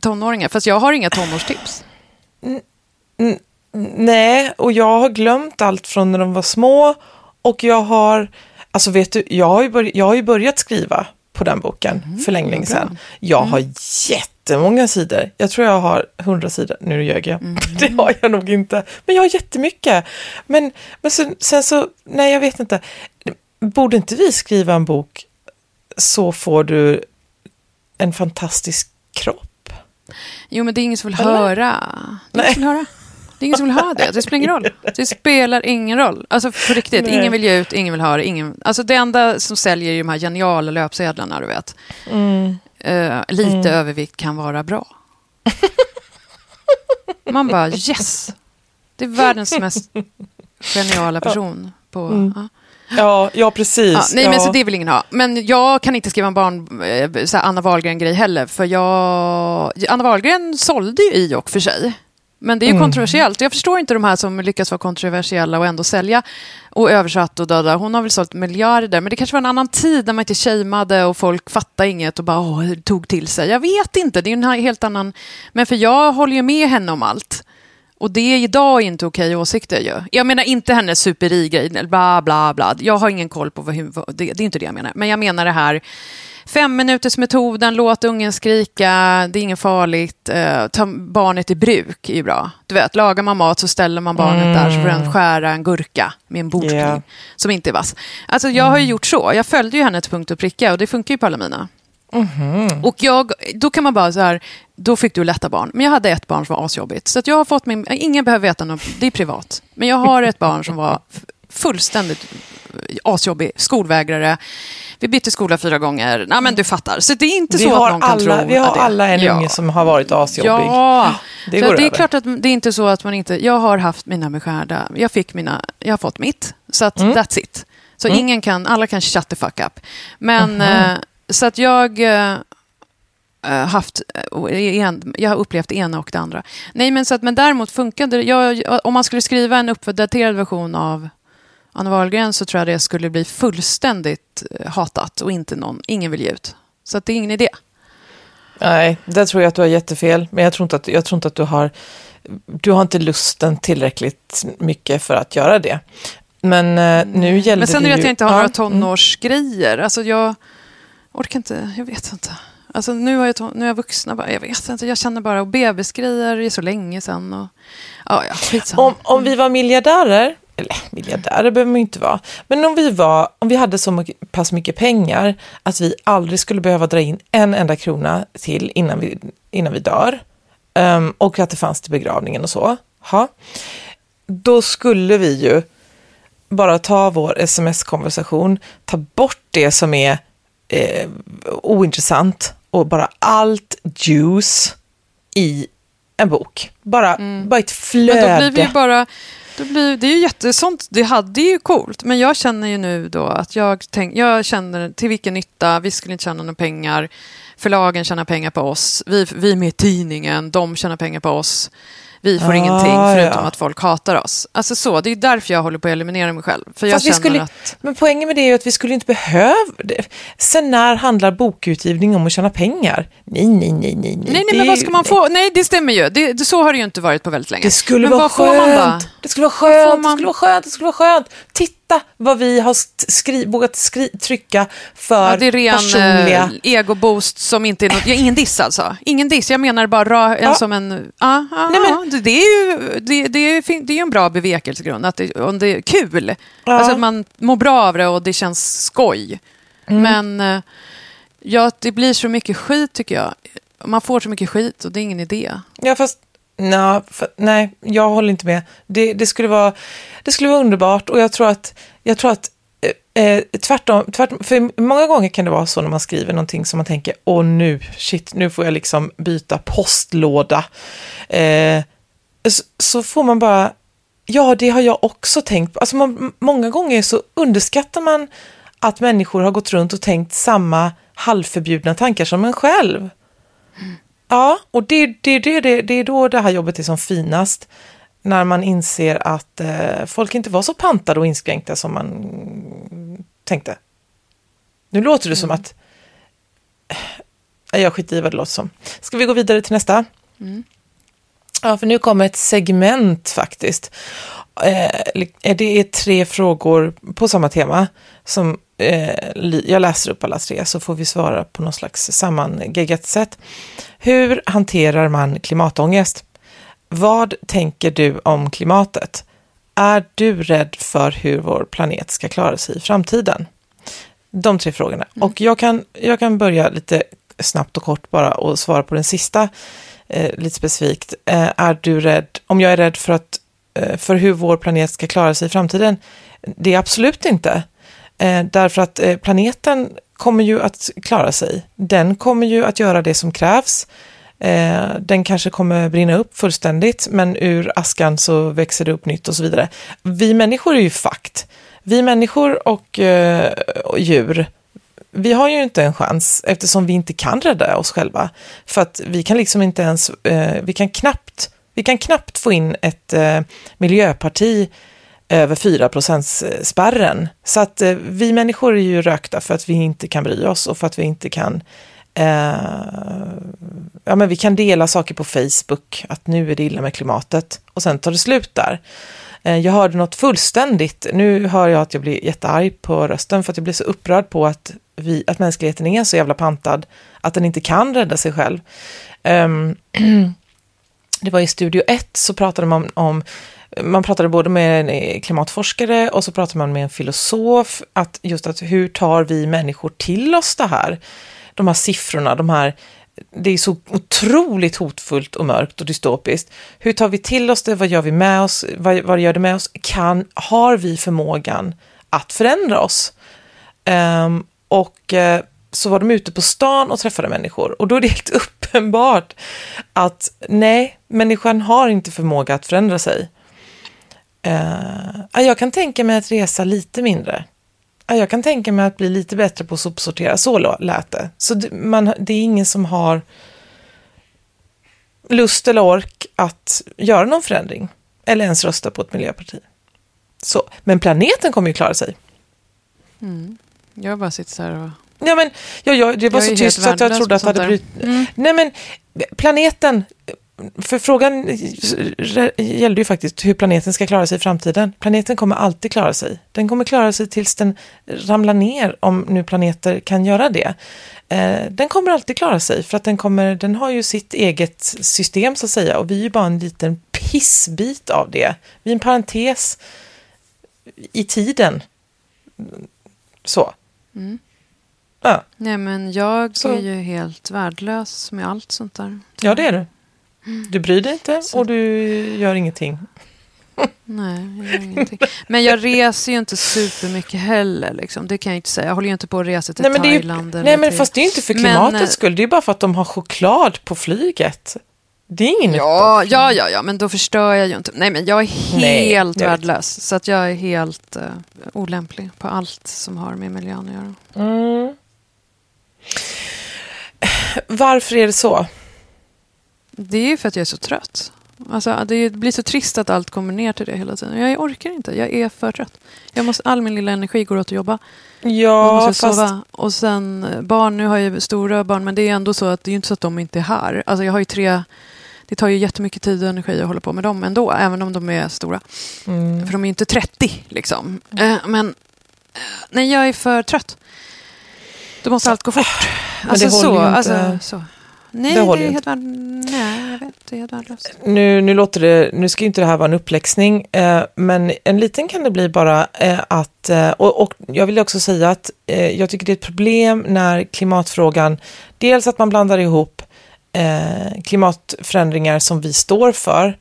Tonåringar. Fast jag har inga tonårstips. Mm, nej, och jag har glömt allt från när de var små. Och jag har, alltså vet du, jag har ju, börjat, jag har ju börjat skriva på den boken Mm, för länge, länge sedan. Jag har jättemånga sidor. Jag tror jag har hundra sidor. Nu ljög jag. Mm. Det har jag nog inte. Men jag har jättemycket. Men, men sen, sen så, nej jag vet inte. Borde inte vi skriva en bok så får du en fantastisk kropp? Jo, men det är ingen som vill Eller? höra. Det är ingen som vill höra. Det är ingen som vill ha det. Det spelar ingen roll. Det spelar ingen roll. Alltså på riktigt, Nej. ingen vill ge ut, ingen vill ha det. Ingen... Alltså det enda som säljer är de här geniala löpsedlarna, du vet. Mm. Eh, lite övervikt kan vara bra. Man bara yes. Det är världens mest geniala person. På, ja. Ja, ja precis. Ja, nej, men ja. så det vill ingen ha. Men jag kan inte skriva en barn, eh, så Anna Wahlgren-grej heller, för jag... Anna Wahlgren sålde ju i och för sig. Men det är ju kontroversiellt. Jag förstår inte de här som lyckas vara kontroversiella och ändå sälja. Och översatt och döda. Hon har väl sålt miljarder. Men det kanske var en annan tid när man inte shameade och folk fattade inget och bara åh, tog till sig. Jag vet inte, det är en helt annan... Men för jag håller ju med henne om allt. Och det är idag inte okej åsikter ju. Jag menar inte hennes superi-grej, bla bla bla. Jag har ingen koll på vad det, det är inte det jag menar. Men jag menar det här, fem minuters metoden, låt ungen skrika, det är inget farligt, eh, ta barnet i bruk är ju bra. Du vet, lagar man mat så ställer man barnet där så får den skära en gurka med en bordskniv Yeah. som inte är vass. Alltså jag har ju gjort så, jag följde ju henne till punkt och pricka och det funkar ju på alla mina. Och jag, då kan man bara så här, då fick du lätta barn. Men jag hade ett barn som var asjobbigt. Så att jag har fått min, ingen behöver veta något, det är privat. Men jag har ett barn som var fullständigt asjobbig, skolvägrare. Vi bytte skola fyra gånger. Nej men du fattar. Så det är inte vi så att någon kan alla, tro Vi har det- alla en Ja. unge som har varit asjobbig. Ja, Det går det är klart att det är inte så att man inte... Jag har haft mina beskärda. Jag fick mina... Jag har fått mitt. Så att Mm. that's it. Så ingen kan... Alla kan shut the fuck up. Men eh, så att jag... eh, eh, haft, en, jag har upplevt det ena och det andra. Nej, men, så att, men däremot funkade det. Jag, om man skulle skriva en uppdaterad version av Anna Wahlgren så tror jag det skulle bli fullständigt eh, hatat och inte någon, ingen vill ge ut. Så det är ingen idé. Nej, där tror jag att du har jättefel. Men jag tror inte att, jag tror inte att du har... Du har inte lusten tillräckligt mycket för att göra det. Men eh, nu gällde Men sen det är det ju... att jag inte har Ja, några mm. tonårsgrejer. Alltså jag orkar inte, jag vet inte. Alltså nu, har jag, ton- nu är jag vuxna, bara, jag vet inte. Jag känner bara, och bebisgrejer är så länge sedan. Och, ja, ja. Om, om vi var miljardärer, eller miljardärer behöver man ju inte vara, men om vi, var, om vi hade så mycket, pass mycket pengar att vi aldrig skulle behöva dra in en enda krona till innan vi, innan vi dör ehm, och att det fanns till begravningen och så, ha, då skulle vi ju bara ta vår sms-konversation, ta bort det som är eh, ointressant och bara allt juice i en bok. Bara, bara ett flöde. Mm. Men då blir vi bara... Det, blir, det är ju jättesånt, det hade ju coolt. Men jag känner ju nu då att jag, tänk, jag känner till vilken nytta, vi skulle inte tjäna några pengar. Förlagen tjänar pengar på oss, vi, vi är med i tidningen, de tjänar pengar på oss. Vi får Ah, ingenting förutom ja. att folk hatar oss. Alltså så, det är därför jag håller på att eliminera mig själv. För jag Fast känner skulle, att... Men poängen med det är ju att vi skulle inte behöva det. Sen när handlar bokutgivning om att tjäna pengar? Nej, nej, nej, nej. Nej, nej, Det men vad ska man få? Nej, det stämmer ju. Det, det, så har det ju inte varit på väldigt länge. Det skulle men vara skönt. Det skulle vara skönt, man? det skulle vara skönt, det skulle vara skönt. Titta vad vi har skri- vågat skri- trycka för Ja, det är ren personliga... eh, egoboost som inte är något... Ja, ingen diss alltså. Ingen diss, jag menar bara ra, Ja. som en... Ja, ja, Nej, men- det, det är ju det, det är, det är ju en bra bevekelsegrund, att det, om det är kul. Ja. Alltså att man mår bra av det och det känns skoj. Mm. Men eh, ja, det blir så mycket skit tycker jag. Man får så mycket skit och det är ingen idé. Ja, fast nej, för, nej, jag håller inte med. Det, det, skulle vara, det skulle vara underbart och jag tror att, jag tror att eh, eh tvärtom, tvärtom, för många gånger kan det vara så när man skriver någonting som man tänker, åh nu, shit, nu får jag liksom byta postlåda. Eh, så, så får man bara, ja det har jag också tänkt på. Alltså man, många gånger så underskattar man att människor har gått runt och tänkt samma halvförbjudna tankar som en själv. Mm. Ja, och det, det, det, det, det är då det här jobbet är som finast. När man inser att eh, folk inte var så pantade och inskränkta som man tänkte. Nu låter det som att... Eh, Jag skiter i vad det låter som. Ska vi gå vidare till nästa? Ja, för nu kommer ett segment faktiskt. Eh, det är tre frågor på samma tema som eh, jag läser upp alla tre så får vi svara på någon slags sammangeggat sätt. Hur hanterar man klimatångest? Vad tänker du om klimatet? Är du rädd för hur vår planet ska klara sig i framtiden? De tre frågorna. Mm. Och jag kan, jag kan börja lite snabbt och kort bara och svara på den sista eh, lite specifikt. Eh, är du rädd, om jag är rädd för, att, eh, för hur vår planet ska klara sig i framtiden? Det är absolut inte. Eh, därför att eh, planeten kommer ju att klara sig. Den kommer ju att göra det som krävs. Eh, den kanske kommer brinna upp fullständigt, men ur askan så växer det upp nytt och så vidare. Vi människor är ju fakt. Vi människor och, eh, och djur, vi har ju inte en chans eftersom vi inte kan rädda oss själva. För att vi kan liksom inte ens, eh, vi kan knappt, vi kan knappt få in ett eh, miljöparti över 4% eh, spärren. Så att eh, vi människor är ju rökta för att vi inte kan bry oss och för att vi inte kan eh, ja, men vi kan dela saker på Facebook, att nu är det illa med klimatet och sen tar det slut där. Eh, jag hörde något fullständigt, nu hör jag att jag blir jättearg på rösten för att jag blir så upprörd på att, vi, att mänskligheten är så jävla pantad att den inte kan rädda sig själv. Um, det var i Studio 1 så pratade man om man pratade både med en eh, klimatforskare och så pratade man med en filosof, att just att hur tar vi människor till oss det här? De här siffrorna, de här, det är så otroligt hotfullt och mörkt och dystopiskt. Hur tar vi till oss det? Vad gör vi med oss? Vad, vad gör det med oss? Kan, har vi förmågan att förändra oss? Um, och eh, så var de ute på stan och träffade människor och då är det helt uppenbart att nej, människan har inte förmåga att förändra sig. Uh, jag kan tänka mig att resa lite mindre. Uh, jag kan tänka mig att bli lite bättre på att sopsortera. Så lät det. Så man, det är ingen som har lust eller ork att göra någon förändring. Eller ens rösta på ett miljöparti. Så, men planeten kommer ju klara sig. Mm. Jag bara sitter så här och... Ja, men, ja, ja, det var så tyst så att jag trodde att det hade brutit... Mm. Nej, men planeten för frågan gällde ju faktiskt hur planeten ska klara sig i framtiden. Planeten kommer alltid klara sig. Den kommer klara sig tills den ramlar ner, om nu planeter kan göra det. Eh, den kommer alltid klara sig, för att den, kommer, den har ju sitt eget system så att säga, och vi är ju bara en liten pissbit av det. Vi är en parentes i tiden. Så. Mm. Ja. Nej, men jag så. är ju helt värdelös med allt sånt där. Ja, det är du. Du bryr dig inte så. och du gör ingenting. Nej, jag gör ingenting. Men jag reser ju inte supermycket heller. Liksom. Det kan jag inte säga. Jag håller ju inte på att resa till nej, Thailand. Ju, nej, men till... fast det är inte för klimatets men, eh, skull. Det är bara för att de har choklad på flyget. Det är ingen ja, ja, ja, ja, men då förstör jag ju inte. Nej, men jag är helt nej, värdelös. Så att jag är helt uh, olämplig på allt som har med miljön att göra. Mm. Varför är det så? Det är för att jag är så trött. Alltså, det blir så trist att allt kommer ner till det hela tiden. Jag orkar inte, jag är för trött. Jag måste, all min lilla energi går åt att jobba. Ja, måste fast... sova. Och sen barn, nu har jag stora barn, men det är ändå så att det är inte så att de inte är här. Alltså jag har ju tre, det tar ju jättemycket tid och energi att hålla på med dem ändå, även om de är stora. Mm. För de är ju inte 30 liksom. Mm. men eh, nej, jag är för trött. Då måste allt gå fort. Men alltså, det så, inte... alltså, så. Nej, det, det är helt värd... Nej, jag vet, det är helt värdelöst. Nu, nu låter det, nu ska inte det här vara en uppläxning, eh, men en liten kan det bli bara eh, att, eh, och, och, jag vill också säga att eh, jag tycker det är ett problem när klimatfrågan, dels att man blandar ihop eh, klimatförändringar som vi står för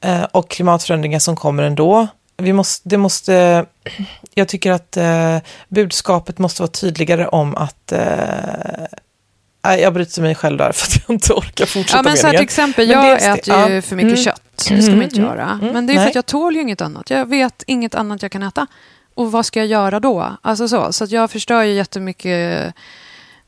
eh, och klimatförändringar som kommer ändå. Vi måste, det måste, jag tycker att budskapet måste vara tydligare om att jag bryter mig själv där för att jag inte orkar fortsätta ja, men så här, till exempel, men Jag äter ju ja. för mycket mm. kött. Det ska man inte mm. göra. Mm. Men det är för att jag tål ju inget annat. Jag vet inget annat jag kan äta. Och vad ska jag göra då? Alltså så, så jag förstör ju jättemycket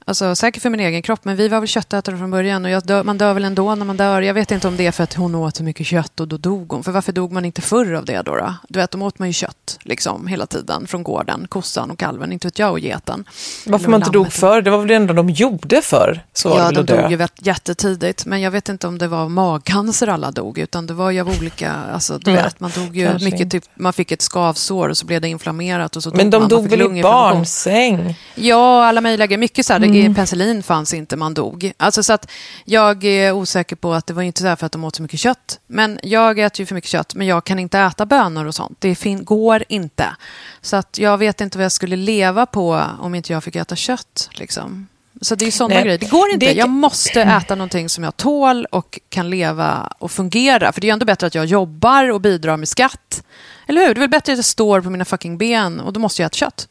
Alltså, säkert för min egen kropp, men vi var väl köttätare från början. Och dö, man dör väl ändå när man dör. Jag vet inte om det är för att hon åt så mycket kött och då dog hon. För varför dog man inte förr av det då? då? Du vet, de åt man ju kött liksom, hela tiden från gården. Kossan och kalven, inte vet jag, och geten. Varför man inte dog förr? Det var väl det enda de gjorde förr? Så ja, de dog ju jättetidigt. Men jag vet inte om det var magcancer alla dog, utan det var ju av olika... Alltså, du Nej, vet, man dog ju kanske mycket, inte. typ, man fick ett skavsår och så blev det inflammerat och så Men dog de dog fick väl i barnsäng? Ja, alla möjliga grejer. Mycket så här, Mm. Penicillin fanns inte, man dog. Alltså så att jag är osäker på att det var inte så här för att de åt så mycket kött. Men jag äter ju för mycket kött, men jag kan inte äta bönor och sånt. Det fin- går inte. Så att jag vet inte vad jag skulle leva på om inte jag fick äta kött. Liksom. Så det är sådana Nej, grejer. Det går inte. det- Jag måste äta någonting som jag tål och kan leva och fungera. För det är ju ändå bättre att jag jobbar och bidrar med skatt. Eller hur? Det är väl bättre att jag står på mina fucking ben och då måste jag äta kött.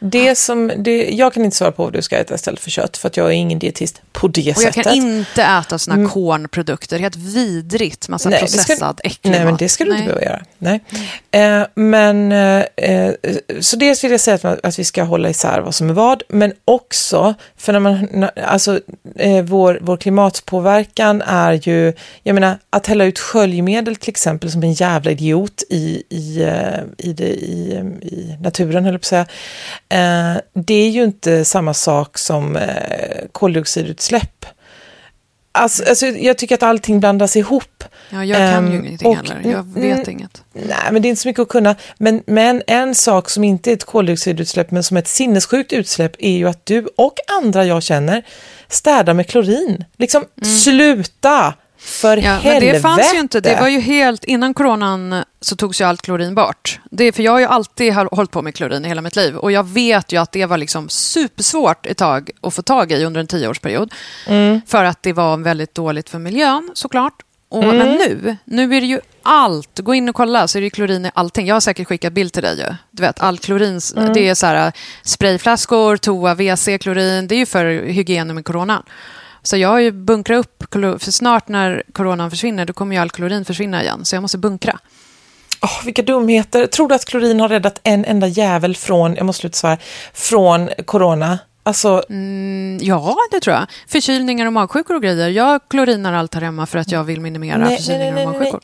Det som, det, jag kan inte svara på vad du ska äta istället för kött, för att jag är ingen dietist på det Och jag sättet. kan inte äta såna här kornprodukter. Helt vidrigt. Massa Nej, processad, äcklig Nej, men det ska du inte Nej. behöva göra. Nej. Eh, men, eh, eh, så dels vill jag säga att, att vi ska hålla isär vad som är vad, men också, för när man, när- alltså, eh, vår, vår klimatpåverkan är ju, jag menar, att hälla ut sköljmedel till exempel som en jävla idiot i, i, eh, i, det, i, i naturen, höll jag på att säga, eh, det är ju inte samma sak som eh, koldioxidutsläpp. Alltså, alltså, jag tycker att allting blandas ihop. Ja, jag kan ju Ehm, ingenting och- heller. Jag vet mm, inget. Nej, men det är inte så mycket att kunna. Men, men en sak som inte är ett koldioxidutsläpp, men som är ett sinnessjukt utsläpp, är ju att du och andra jag känner städar med klorin. Liksom, sluta! För. Ja, helvete! men det fanns ju inte. Det var ju helt, innan coronan så togs ju allt klorin bort. Det är, för jag har ju alltid håll- hållit på med klorin i hela mitt liv. Och jag vet ju att det var liksom supersvårt ett tag att få tag i under en tioårsperiod. Mm. För att det var väldigt dåligt för miljön såklart. Och, Mm. Men nu, nu är det ju allt. Gå in och kolla så är det klorin i allting. Jag har säkert skickat bild till dig ju. Du vet, all klorin, Mm. det är så här sprayflaskor, toa, WC, klorin. Det är ju för hygienen med coronan. Så jag har ju bunkrat upp, för snart när coronan försvinner, då kommer ju all klorin försvinna igen. Så jag måste bunkra. Åh, vilka dumheter. Tror du att klorin har räddat en enda jävel från, jag måste sluta svara, från corona? Alltså, Mm, ja, det tror jag. Förkylningar och magsjukor och grejer. Jag klorinar allt här hemma för att jag vill minimera Nej, förkylningar nej, och nej, magsjukor.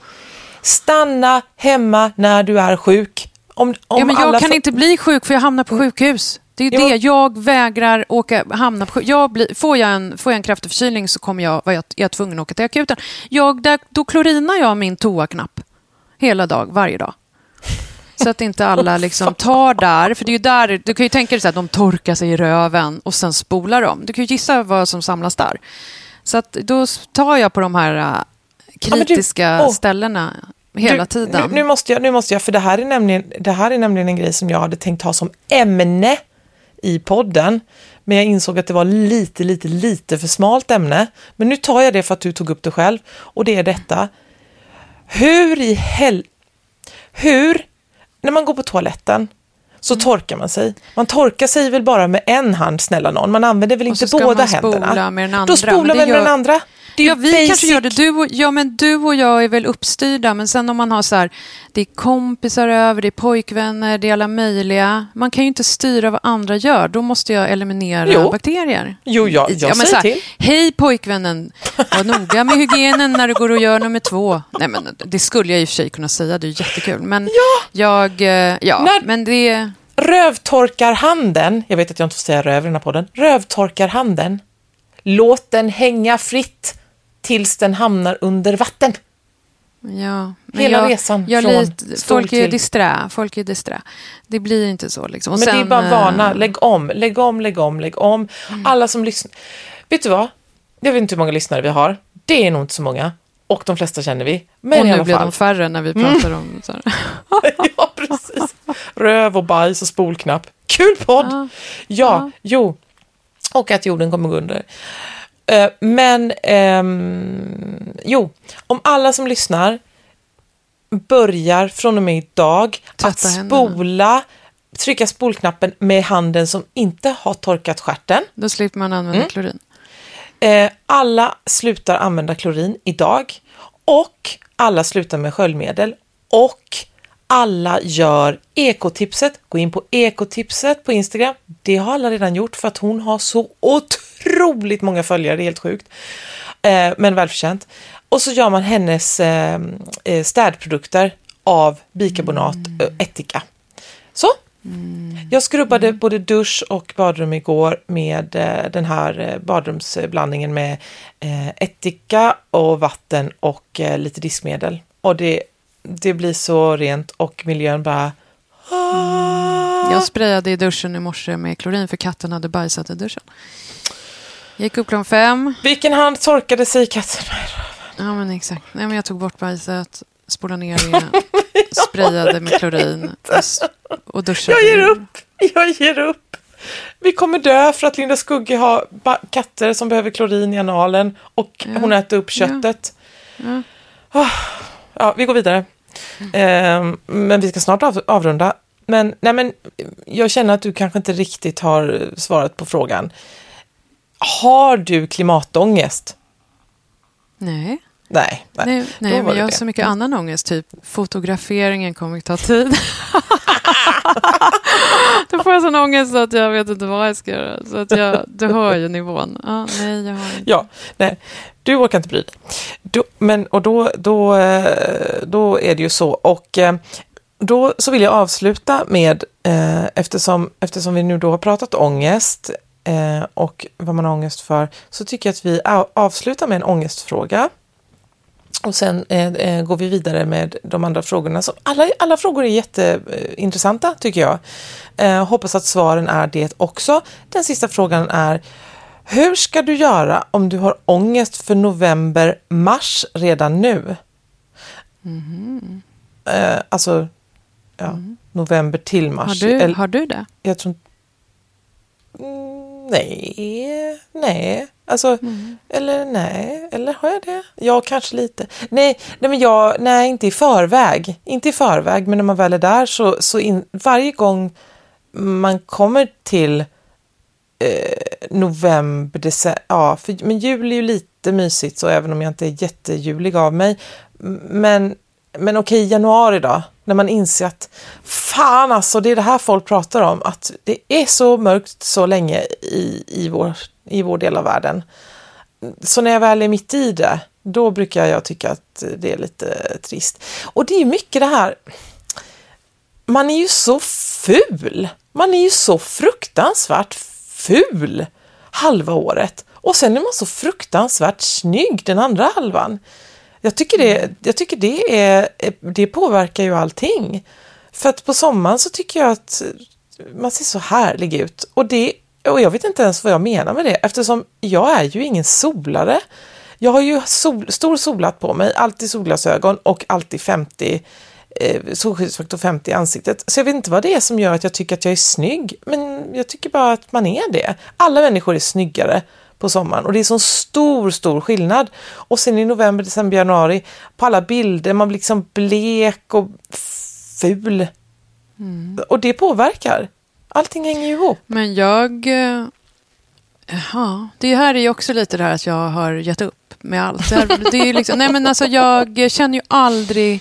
stanna hemma när du är sjuk. Om, om Ja, men jag alla kan inte bli sjuk för jag hamnar på sjukhus. Det är ju Ja. det. Jag vägrar åka, hamna på. Jag blir, får, jag en, får jag en kraftig förkylning så kommer jag, jag, jag är tvungen att åka till akuten. Jag, där, då klorinar jag min toaknapp hela dag, varje dag. Så att inte alla liksom tar där. För det är ju där, du kan ju tänka dig så att de torkar sig i röven och sen spolar de. Du kan ju gissa vad som samlas där. Så att då tar jag på de här äh, men du- kritiska åh. ställena hela Du, tiden. Nu, nu, måste jag, nu måste jag, för det här, är nämligen, det här är nämligen en grej som jag hade tänkt ha som ämne i podden. Men jag insåg att det var lite, lite, lite för smalt ämne. Men nu tar jag det för att du tog upp det själv. Och det är detta. Hur i hel... Hur, när man går på toaletten, så Mm. torkar man sig. Man torkar sig väl bara med en hand, snälla någon. Man använder väl inte båda händerna. Då spolar man med den andra. Det Ja, ju vi kanske basic. gör det. Du och, ja, men du och jag är väl uppstyrda, men sen om man har så här, det är kompisar över, det är pojkvänner, det är alla möjliga. Man kan ju inte styra vad andra gör, då måste jag eliminera Jo. bakterier. Jo, jag, jag men säger så här, till. Hej pojkvännen, var noga med hygienen när du går och gör nummer två. Nej, men det skulle jag i och för sig kunna säga, det är jättekul. Men jag, eh, ja, När- men det... Rövtorkarhanden, jag vet att jag inte får säga röv i den här podden, rövtorkarhanden, låt den hänga fritt tills den hamnar under vatten. Ja, Hela jag, resan jag från stol folk är till- disträ, folk är disträ. Det blir inte så liksom. Men det är sen, bara vana, eh, lägg om, lägg om, lägg om, lägg om. Mm. Alla som lyssnar, vet du vad? Jag vet inte hur många lyssnare vi har, det är nog inte så många. Och de flesta känner vi. Men och i nu alla fall. de färre när vi pratar om så ja, precis. Röv och bajs och spolknapp. Kul podd! Ja, Ja. jo. Och att jorden kommer gå under. Eh, Men, ehm, jo, om alla som lyssnar börjar från och med idag Tvätta att händerna. spola, trycka spolknappen med handen som inte har torkat stjärten. Då slipper man använda Mm. klorin. Eh, alla slutar använda klorin idag och alla slutar med sköljmedel och alla gör ekotipset. Gå in på ekotipset på Instagram. Det har alla redan gjort för att hon har så otroligt många följare, det är helt sjukt. Eh, men välförtjänt. Och så gör man hennes eh, eh städprodukter av bikarbonat, mm. ättika. Så. Mm. Jag skrubbade mm. både dusch och badrum igår med eh, den här eh, badrumsblandningen med eh, ättika och vatten och eh, lite diskmedel. Och det, det blir så rent och miljön bara... Mm. Jag sprayade i duschen i morse med klorin för katten hade bajsat i duschen. Jag gick upp klockan fem. Vilken hand torkade sig katten med? Ja, men exakt. Nej, men jag tog bort bajset, spolade ner det, sprayade med klorin och duschade. Jag ger upp! Jag ger upp! Vi kommer dö för att Linda Skugge har katter som behöver klorin i analen och ja. hon äter upp köttet. Ja. Ja. Oh ja vi går vidare. Mm. Eh, men vi ska snart av, avrunda. Men, nej, men jag känner att du kanske inte riktigt har svarat på frågan. Har du klimatångest? Nej. Nej, nej. nej, nej men jag har så mycket annan ångest. Typ fotograferingen kommer att ta tid. Då får jag sån ångest att jag vet inte vad jag ska göra. Så att jag, du hör ju nivån. Ah, nej, jag har inte. Ja, nej. Du orkar inte bry dig. Du, men, och då, då, eh, då är det ju så. Och eh, då så vill jag avsluta med, eh, eftersom, eftersom vi nu då har pratat ångest och vad man har ångest för, så tycker jag att vi avslutar med en ångestfråga. Och sen eh, eh, går vi vidare med de andra frågorna. Så alla, alla frågor är jätteintressanta tycker jag. Eh, hoppas att svaren är det också. Den sista frågan är Hur ska du göra om du har ångest för november, mars redan nu? Mm. Eh, alltså, ja, mm. november till mars. Har du, har du det? Jag tror mm, Nej, nej. Alltså, mm. eller nej, eller har jag det? Ja, kanske lite. Nej, nej, men jag, nej inte i förväg. Inte i förväg, men när man väl är där så, så in, varje gång man kommer till eh, november, december, ja, för, men jul är ju lite mysigt så även om jag inte är jättejulig av mig. Men, men okej, januari då, när man inser att fan alltså, det är det här folk pratar om, att det är så mörkt så länge i, i vår i vår del av världen. Så när jag väl är mitt i det, då brukar jag tycka att det är lite trist. Och det är mycket det här, man är ju så ful. Man är ju så fruktansvärt ful halva året. Och sen är man så fruktansvärt snygg den andra halvan. Jag tycker det, jag tycker det, är, det påverkar ju allting. För att på sommaren så tycker jag att man ser så härlig ut. Och det och jag vet inte ens vad jag menar med det eftersom jag är ju ingen solare. Jag har ju sol, stor solat på mig, alltid solglasögon och alltid 50 eh, solskyddsfaktor 50 i ansiktet. Så jag vet inte vad det är som gör att jag tycker att jag är snygg, men jag tycker bara att man är det. Alla människor är snyggare på sommaren och det är så stor, stor skillnad. Och sen i november, december, januari på alla bilder, man blir liksom blek och ful. Mm. Och det påverkar. Allting hänger ju ihop. Men jag... Eh, ja, det här är ju också lite det här att jag har gett upp med allt. Det är liksom, nej men alltså jag känner ju aldrig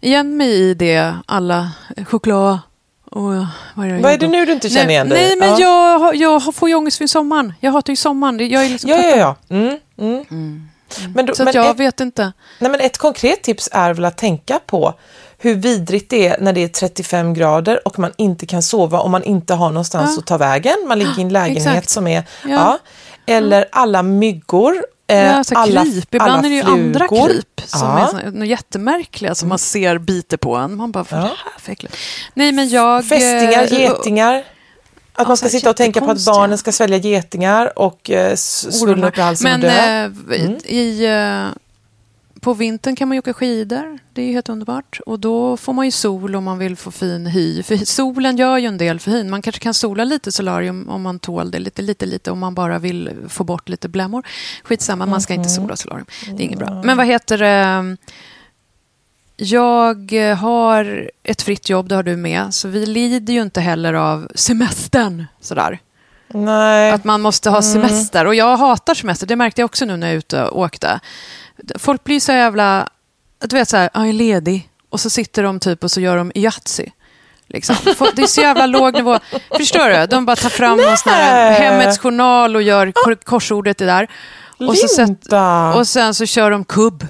igen mig i det, alla choklad och vad är det, vad är det nu du inte känner nej, igen dig Nej, men ja. jag, jag får ju ångest för sommaren. Jag hatar ju sommaren. Jag är liksom ja, ja, ja. Mm. Mm. mm. Men då, Så men jag ett, vet inte. Nej, men ett konkret tips är väl att tänka på hur vidrigt det är när det är 35 grader och man inte kan sova och man inte har någonstans ja. att ta vägen. Man ligger i en lägenhet Exakt. som är... Ja. ja. Eller alla myggor Ja, eh, alltså alla, kryp. Ibland alla är det ju andra kryp som ja. är jättemärkliga som man ser biter på en. Man bara, vad är det här för äckligt? Nej, men jag... Fästingar, eh, getingar. Att man ska sitta och tänka på att barnen ska svälja getingar och uh, svullna upp i halsen Men, och dö. Mm. i, på vintern kan man åka skidor. Det är helt underbart. Och då får man ju sol om man vill få fin hy. För solen gör ju en del för hyn. Man kanske kan sola lite solarium om man tål det. Lite, lite, lite om man bara vill få bort lite blämmor. Skitsamma, man ska inte mhm. sola solarium. Det är inget bra. Men vad heter det? Jag har ett fritt jobb, det har du med. Så vi lider ju inte heller av semestern sådär. Nej. Att man måste ha mm. semester. Och jag hatar semester, det märkte jag också nu när jag är ute och åkte. Folk blir så jävla, du vet så här, jag är ledig. och så sitter de typ och så gör de Yatzy. Liksom. Det är så jävla låg nivå. Förstår du? De bara tar fram någon sån här Nej. Hemmets Journal och gör kor- korsordet det där. Och, så Linda! och sen så kör de kubb.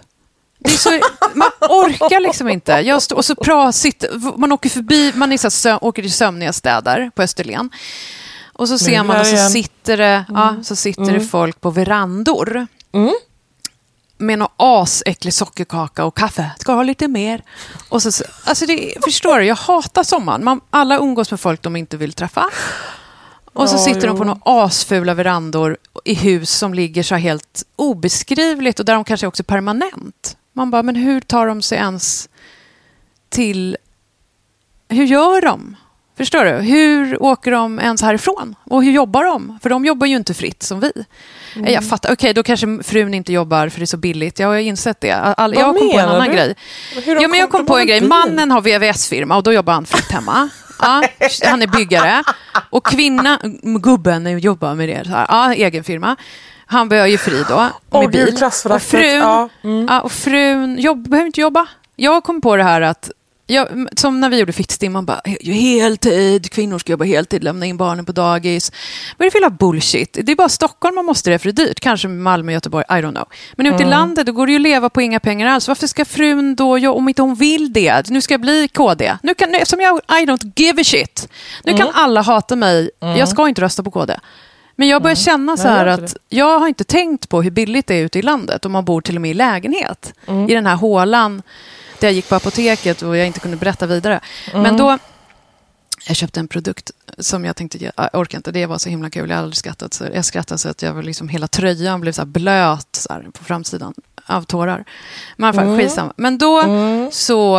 Det är så, man orkar liksom inte. Jag stå, och så pra, sitter, man åker förbi, man är så här, sö, åker till sömniga städer på Österlen. Och så ser man och så sitter det, ja, så sitter det folk på verandor. Mm. Med någon asäcklig sockerkaka och kaffe. Ska ha lite mer? Och så, alltså det, förstår du, jag hatar sommaren. Man, alla umgås med folk de inte vill träffa. Och så Ja, sitter de på några asfula verandor i hus som ligger så helt obeskrivligt och där de kanske också är permanent. Man bara, men hur tar de sig ens till... Hur gör de? Förstår du? Hur åker de ens härifrån? Och hur jobbar de? För de jobbar ju inte fritt som vi. Mm. Jag fattar. Okej, då kanske frun inte jobbar för det är så billigt. Jag har insett det. All, jag kom på en annan du? grej. Ja, men jag kom- på en grej. Mannen har VVS-firma och då jobbar han fritt hemma. Ja, han är byggare. Och kvinnan, gubben jobbar med det. Så här. Ja, egen firma. Han börjar ju fri då, med gud, bil. Och frun, Ja, mm. ja, och frun jobb, behöver inte jobba. Jag kom på det här att, jag, som när vi gjorde Fittstim, man bara, "Ju heltid, kvinnor ska jobba heltid, lämna in barnen på dagis. Vad är det för jävla bullshit? Det är bara Stockholm man måste det, för det är dyrt. Kanske Malmö, Göteborg, I don't know. Men ute i landet, då går det ju att leva på inga pengar alls. Varför ska frun då, jo- om inte hon vill det, nu ska jag bli KD. Nu kan, nu, eftersom jag, I don't give a shit. Nu kan alla hata mig, jag ska inte rösta på KD. Men jag börjar känna så här att jag har inte tänkt på hur billigt det är ute i landet om man bor till och med i lägenhet. I den här hålan där jag gick på apoteket och jag inte kunde berätta vidare. Men då, jag köpte en produkt som jag tänkte, jag orkar inte, det var så himla kul, jag har aldrig skrattat så, jag skrattade så att jag var liksom, hela tröjan blev så blöt så här, på framsidan av tårar. Men i alla fall, skitsamma. Men då så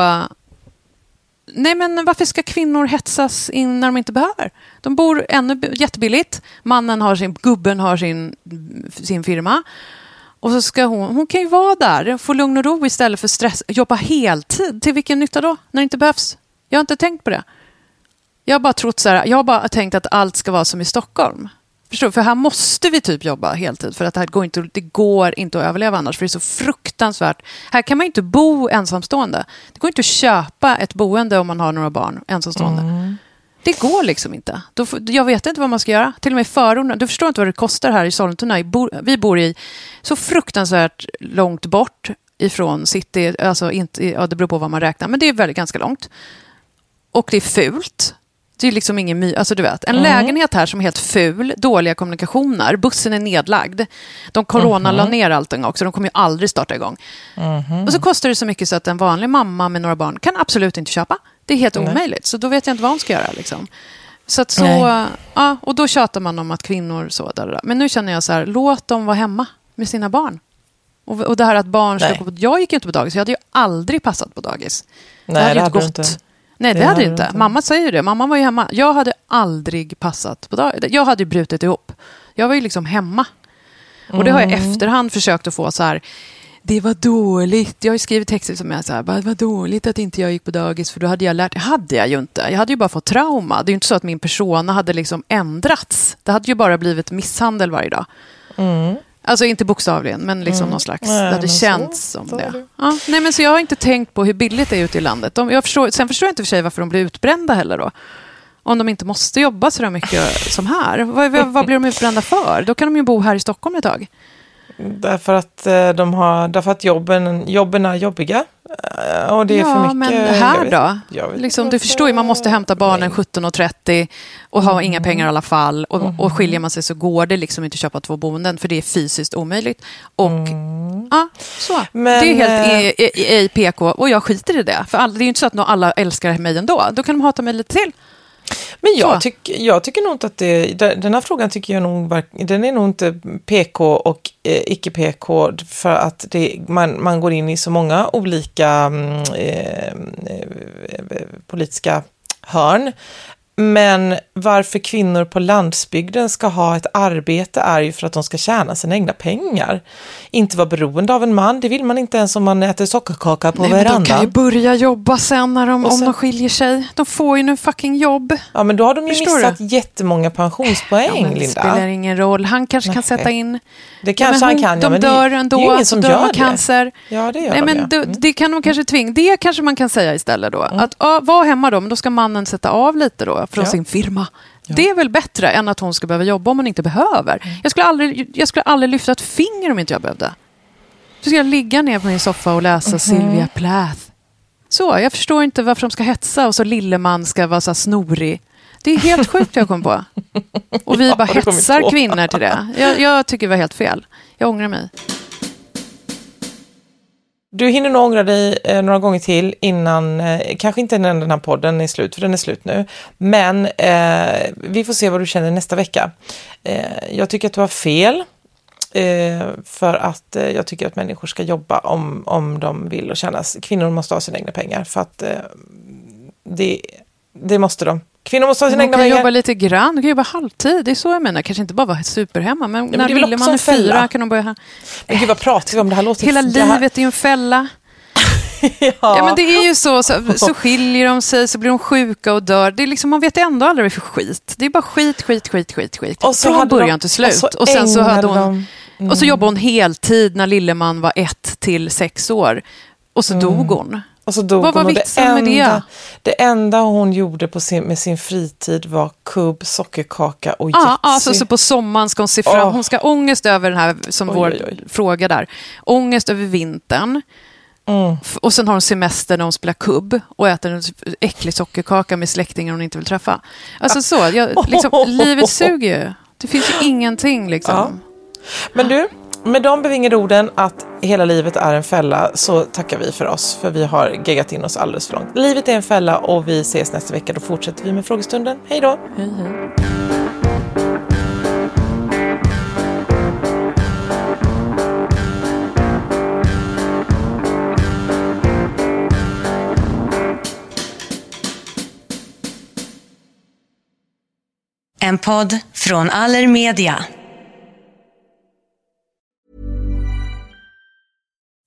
Nej, men varför ska kvinnor hetsas in när de inte behöver? De bor ännu jättebilligt. Mannen har sin, gubben har sin, sin firma. Och så ska hon, hon kan ju vara där, få lugn och ro istället för stress. Jobba heltid, till vilken nytta då? När det inte behövs. Jag har inte tänkt på det. Jag har bara trott så här, jag har bara tänkt att allt ska vara som i Stockholm. Förstår du? För här måste vi typ jobba heltid för att det, här går inte, det går inte att överleva annars för det är så fruktansvärt. Här kan man ju inte bo ensamstående. Det går inte att köpa ett boende om man har några barn ensamstående. Mm. Det går liksom inte. Då, jag vet inte vad man ska göra. Till och med i förorten. Du förstår inte vad det kostar här i Sollentuna. Vi bor i så fruktansvärt långt bort ifrån city. Alltså inte, ja, det beror på vad man räknar, men det är väldigt ganska långt. Och det är fult. Det är liksom ingen my... Alltså du vet, en lägenhet här som är helt ful, dåliga kommunikationer, bussen är nedlagd. De corona la ner allting också, de kommer ju aldrig starta igång. Och så kostar det så mycket så att en vanlig mamma med några barn kan absolut inte köpa. Det är helt omöjligt, så då vet jag inte vad hon ska göra. Liksom. Så så, Nej. ja, och då tjatar man om att kvinnor så, där, där. Men nu känner jag så här, låt dem vara hemma med sina barn. Och, och det här att barn ska Nej. gå på... Jag gick ju inte på dagis, jag hade ju aldrig passat på dagis. Nej, hade det ju hade du gått. inte. Nej, det, Det hade inte. inte. Mamma säger ju det. Mamma var ju hemma. Jag hade aldrig passat på dagis. Jag hade ju brutit ihop. Jag var ju liksom hemma. Och det har jag Mm. efterhand försökt att få så här. Det var dåligt. Jag har ju skrivit texter som här. "Vad- Det var dåligt att inte jag gick på dagis för då hade jag lärt. Det hade jag ju inte. Jag hade ju bara fått trauma. Det är ju inte så att min persona hade liksom ändrats. Det hade ju bara blivit misshandel varje dag. Alltså inte bokstavligen, men liksom någon slags... Mm. Nej, det hade så- känts som så är det. det. Ja, nej, men så jag har inte tänkt på hur billigt det är ute i landet. De, jag förstår, sen förstår jag inte för sig varför de blir utbrända heller då. Om de inte måste jobba så mycket som här. Vad, vad, vad blir de utbrända för? Då kan de ju bo här i Stockholm ett tag. Därför att, eh, de har, därför att jobben, jobben är jobbiga. Eh, Och det är ja, för mycket. men här vet- då? Liksom, du förstår ju, man måste hämta barnen Nej. 17.30 och ha inga pengar i alla fall. Och, Mm. och skiljer man sig så går det liksom inte att köpa två boenden för det är fysiskt omöjligt. Och ja, så. Mm. Men, det är helt eh, i, i, i PK och jag skiter i det. För all, det är ju inte så att alla älskar mig ändå. Då kan de hata mig lite till. Men jag, tyck, jag tycker nog inte att det, den här frågan tycker jag nog, den är nog inte PK och eh, icke-PK för att det, man, man går in i så många olika mm, eh, eh, politiska hörn. Men varför kvinnor på landsbygden ska ha ett arbete är ju för att de ska tjäna sina egna pengar. Inte vara beroende av en man, det vill man inte ens om man äter sockerkaka på Nej, verandan. de kan ju börja jobba sen, när de, sen- om de skiljer sig. De får ju nu fucking jobb. Ja, men då har de ju Förstår missat du? jättemånga pensionspoäng, Ja, men det Linda. spelar ingen roll. Han kanske kan Nej. sätta in... Det kanske Ja, han men kan, ja, De men dör det, ändå. det är ingen som dör gör av det. cancer. Ja, det gör Nej, de, men ja. det, Mm. det kan de kanske tvinga. Det kanske man kan säga istället då. Att ja, var hemma då, men då ska mannen sätta av lite då från Ja. sin firma. Det är väl bättre än att hon ska behöva jobba om hon inte behöver. Mm. Jag, skulle aldrig, jag skulle aldrig lyfta ett finger om inte jag behövde. Så ska jag ligga ner på min soffa och läsa Mhm. Sylvia Plath. Så, jag förstår inte varför de ska hetsa och så lilleman ska vara så snorig. Det är helt sjukt jag kom på. Och vi Ja, bara hetsar kvinnor till det. Jag, jag tycker det var helt fel. Jag ångrar mig. Du hinner nog ångra dig eh, några gånger till innan, eh, kanske inte innan den här podden är slut, för den är slut nu. Men eh, vi får se vad du känner nästa vecka. Eh, jag tycker att du har fel. Eh, för att eh, jag tycker att människor ska jobba om, om de vill och tjäna. Kvinnor måste ha sina egna pengar för att eh, det, det måste de. Kvinnor måste ha sina egna kan pengar. jobba lite grann, man kan jobba halvtid. Det är så jag menar. Kanske inte bara vara superhemma, men, men när lille man är fyra kan de börja... Men gud vad pratar vi om? Det här låter... Hela här, livet är ju en fälla. Ja. Ja, men det är ju så, så, så skiljer de sig, så blir de sjuka och dör. Det är liksom, man vet ändå aldrig vad det är för skit. Det är bara skit, skit, skit, skit, skit. Och så Från början de- till slut. och så Och, sen så hade hon... de- Och så jobbade hon heltid när lilleman var ett till sex år. Och så dog hon. Och så dog Vad var hon och det vitsen med det? enda, det enda hon gjorde på sin, med sin fritid var kubb, sockerkaka och Ja, Yatzy. alltså, så på sommaren ska hon se fram Åh. Hon ska ha ångest över den här, som Oj, vår oj, oj. fråga där. Ångest över vintern. Mm. Och sen har hon semester när hon spelar kubb och äter en äcklig sockerkaka med släktingar hon inte vill träffa. Alltså så, jag, liksom, livet suger ju. Det finns ju ingenting liksom. Men du, med de bevingade orden att hela livet är en fälla så tackar vi för oss för vi har geggat in oss alldeles för långt. Livet är en fälla och vi ses nästa vecka. Då fortsätter vi med frågestunden. Hej då! Hej, hej. En podd från Allermedia.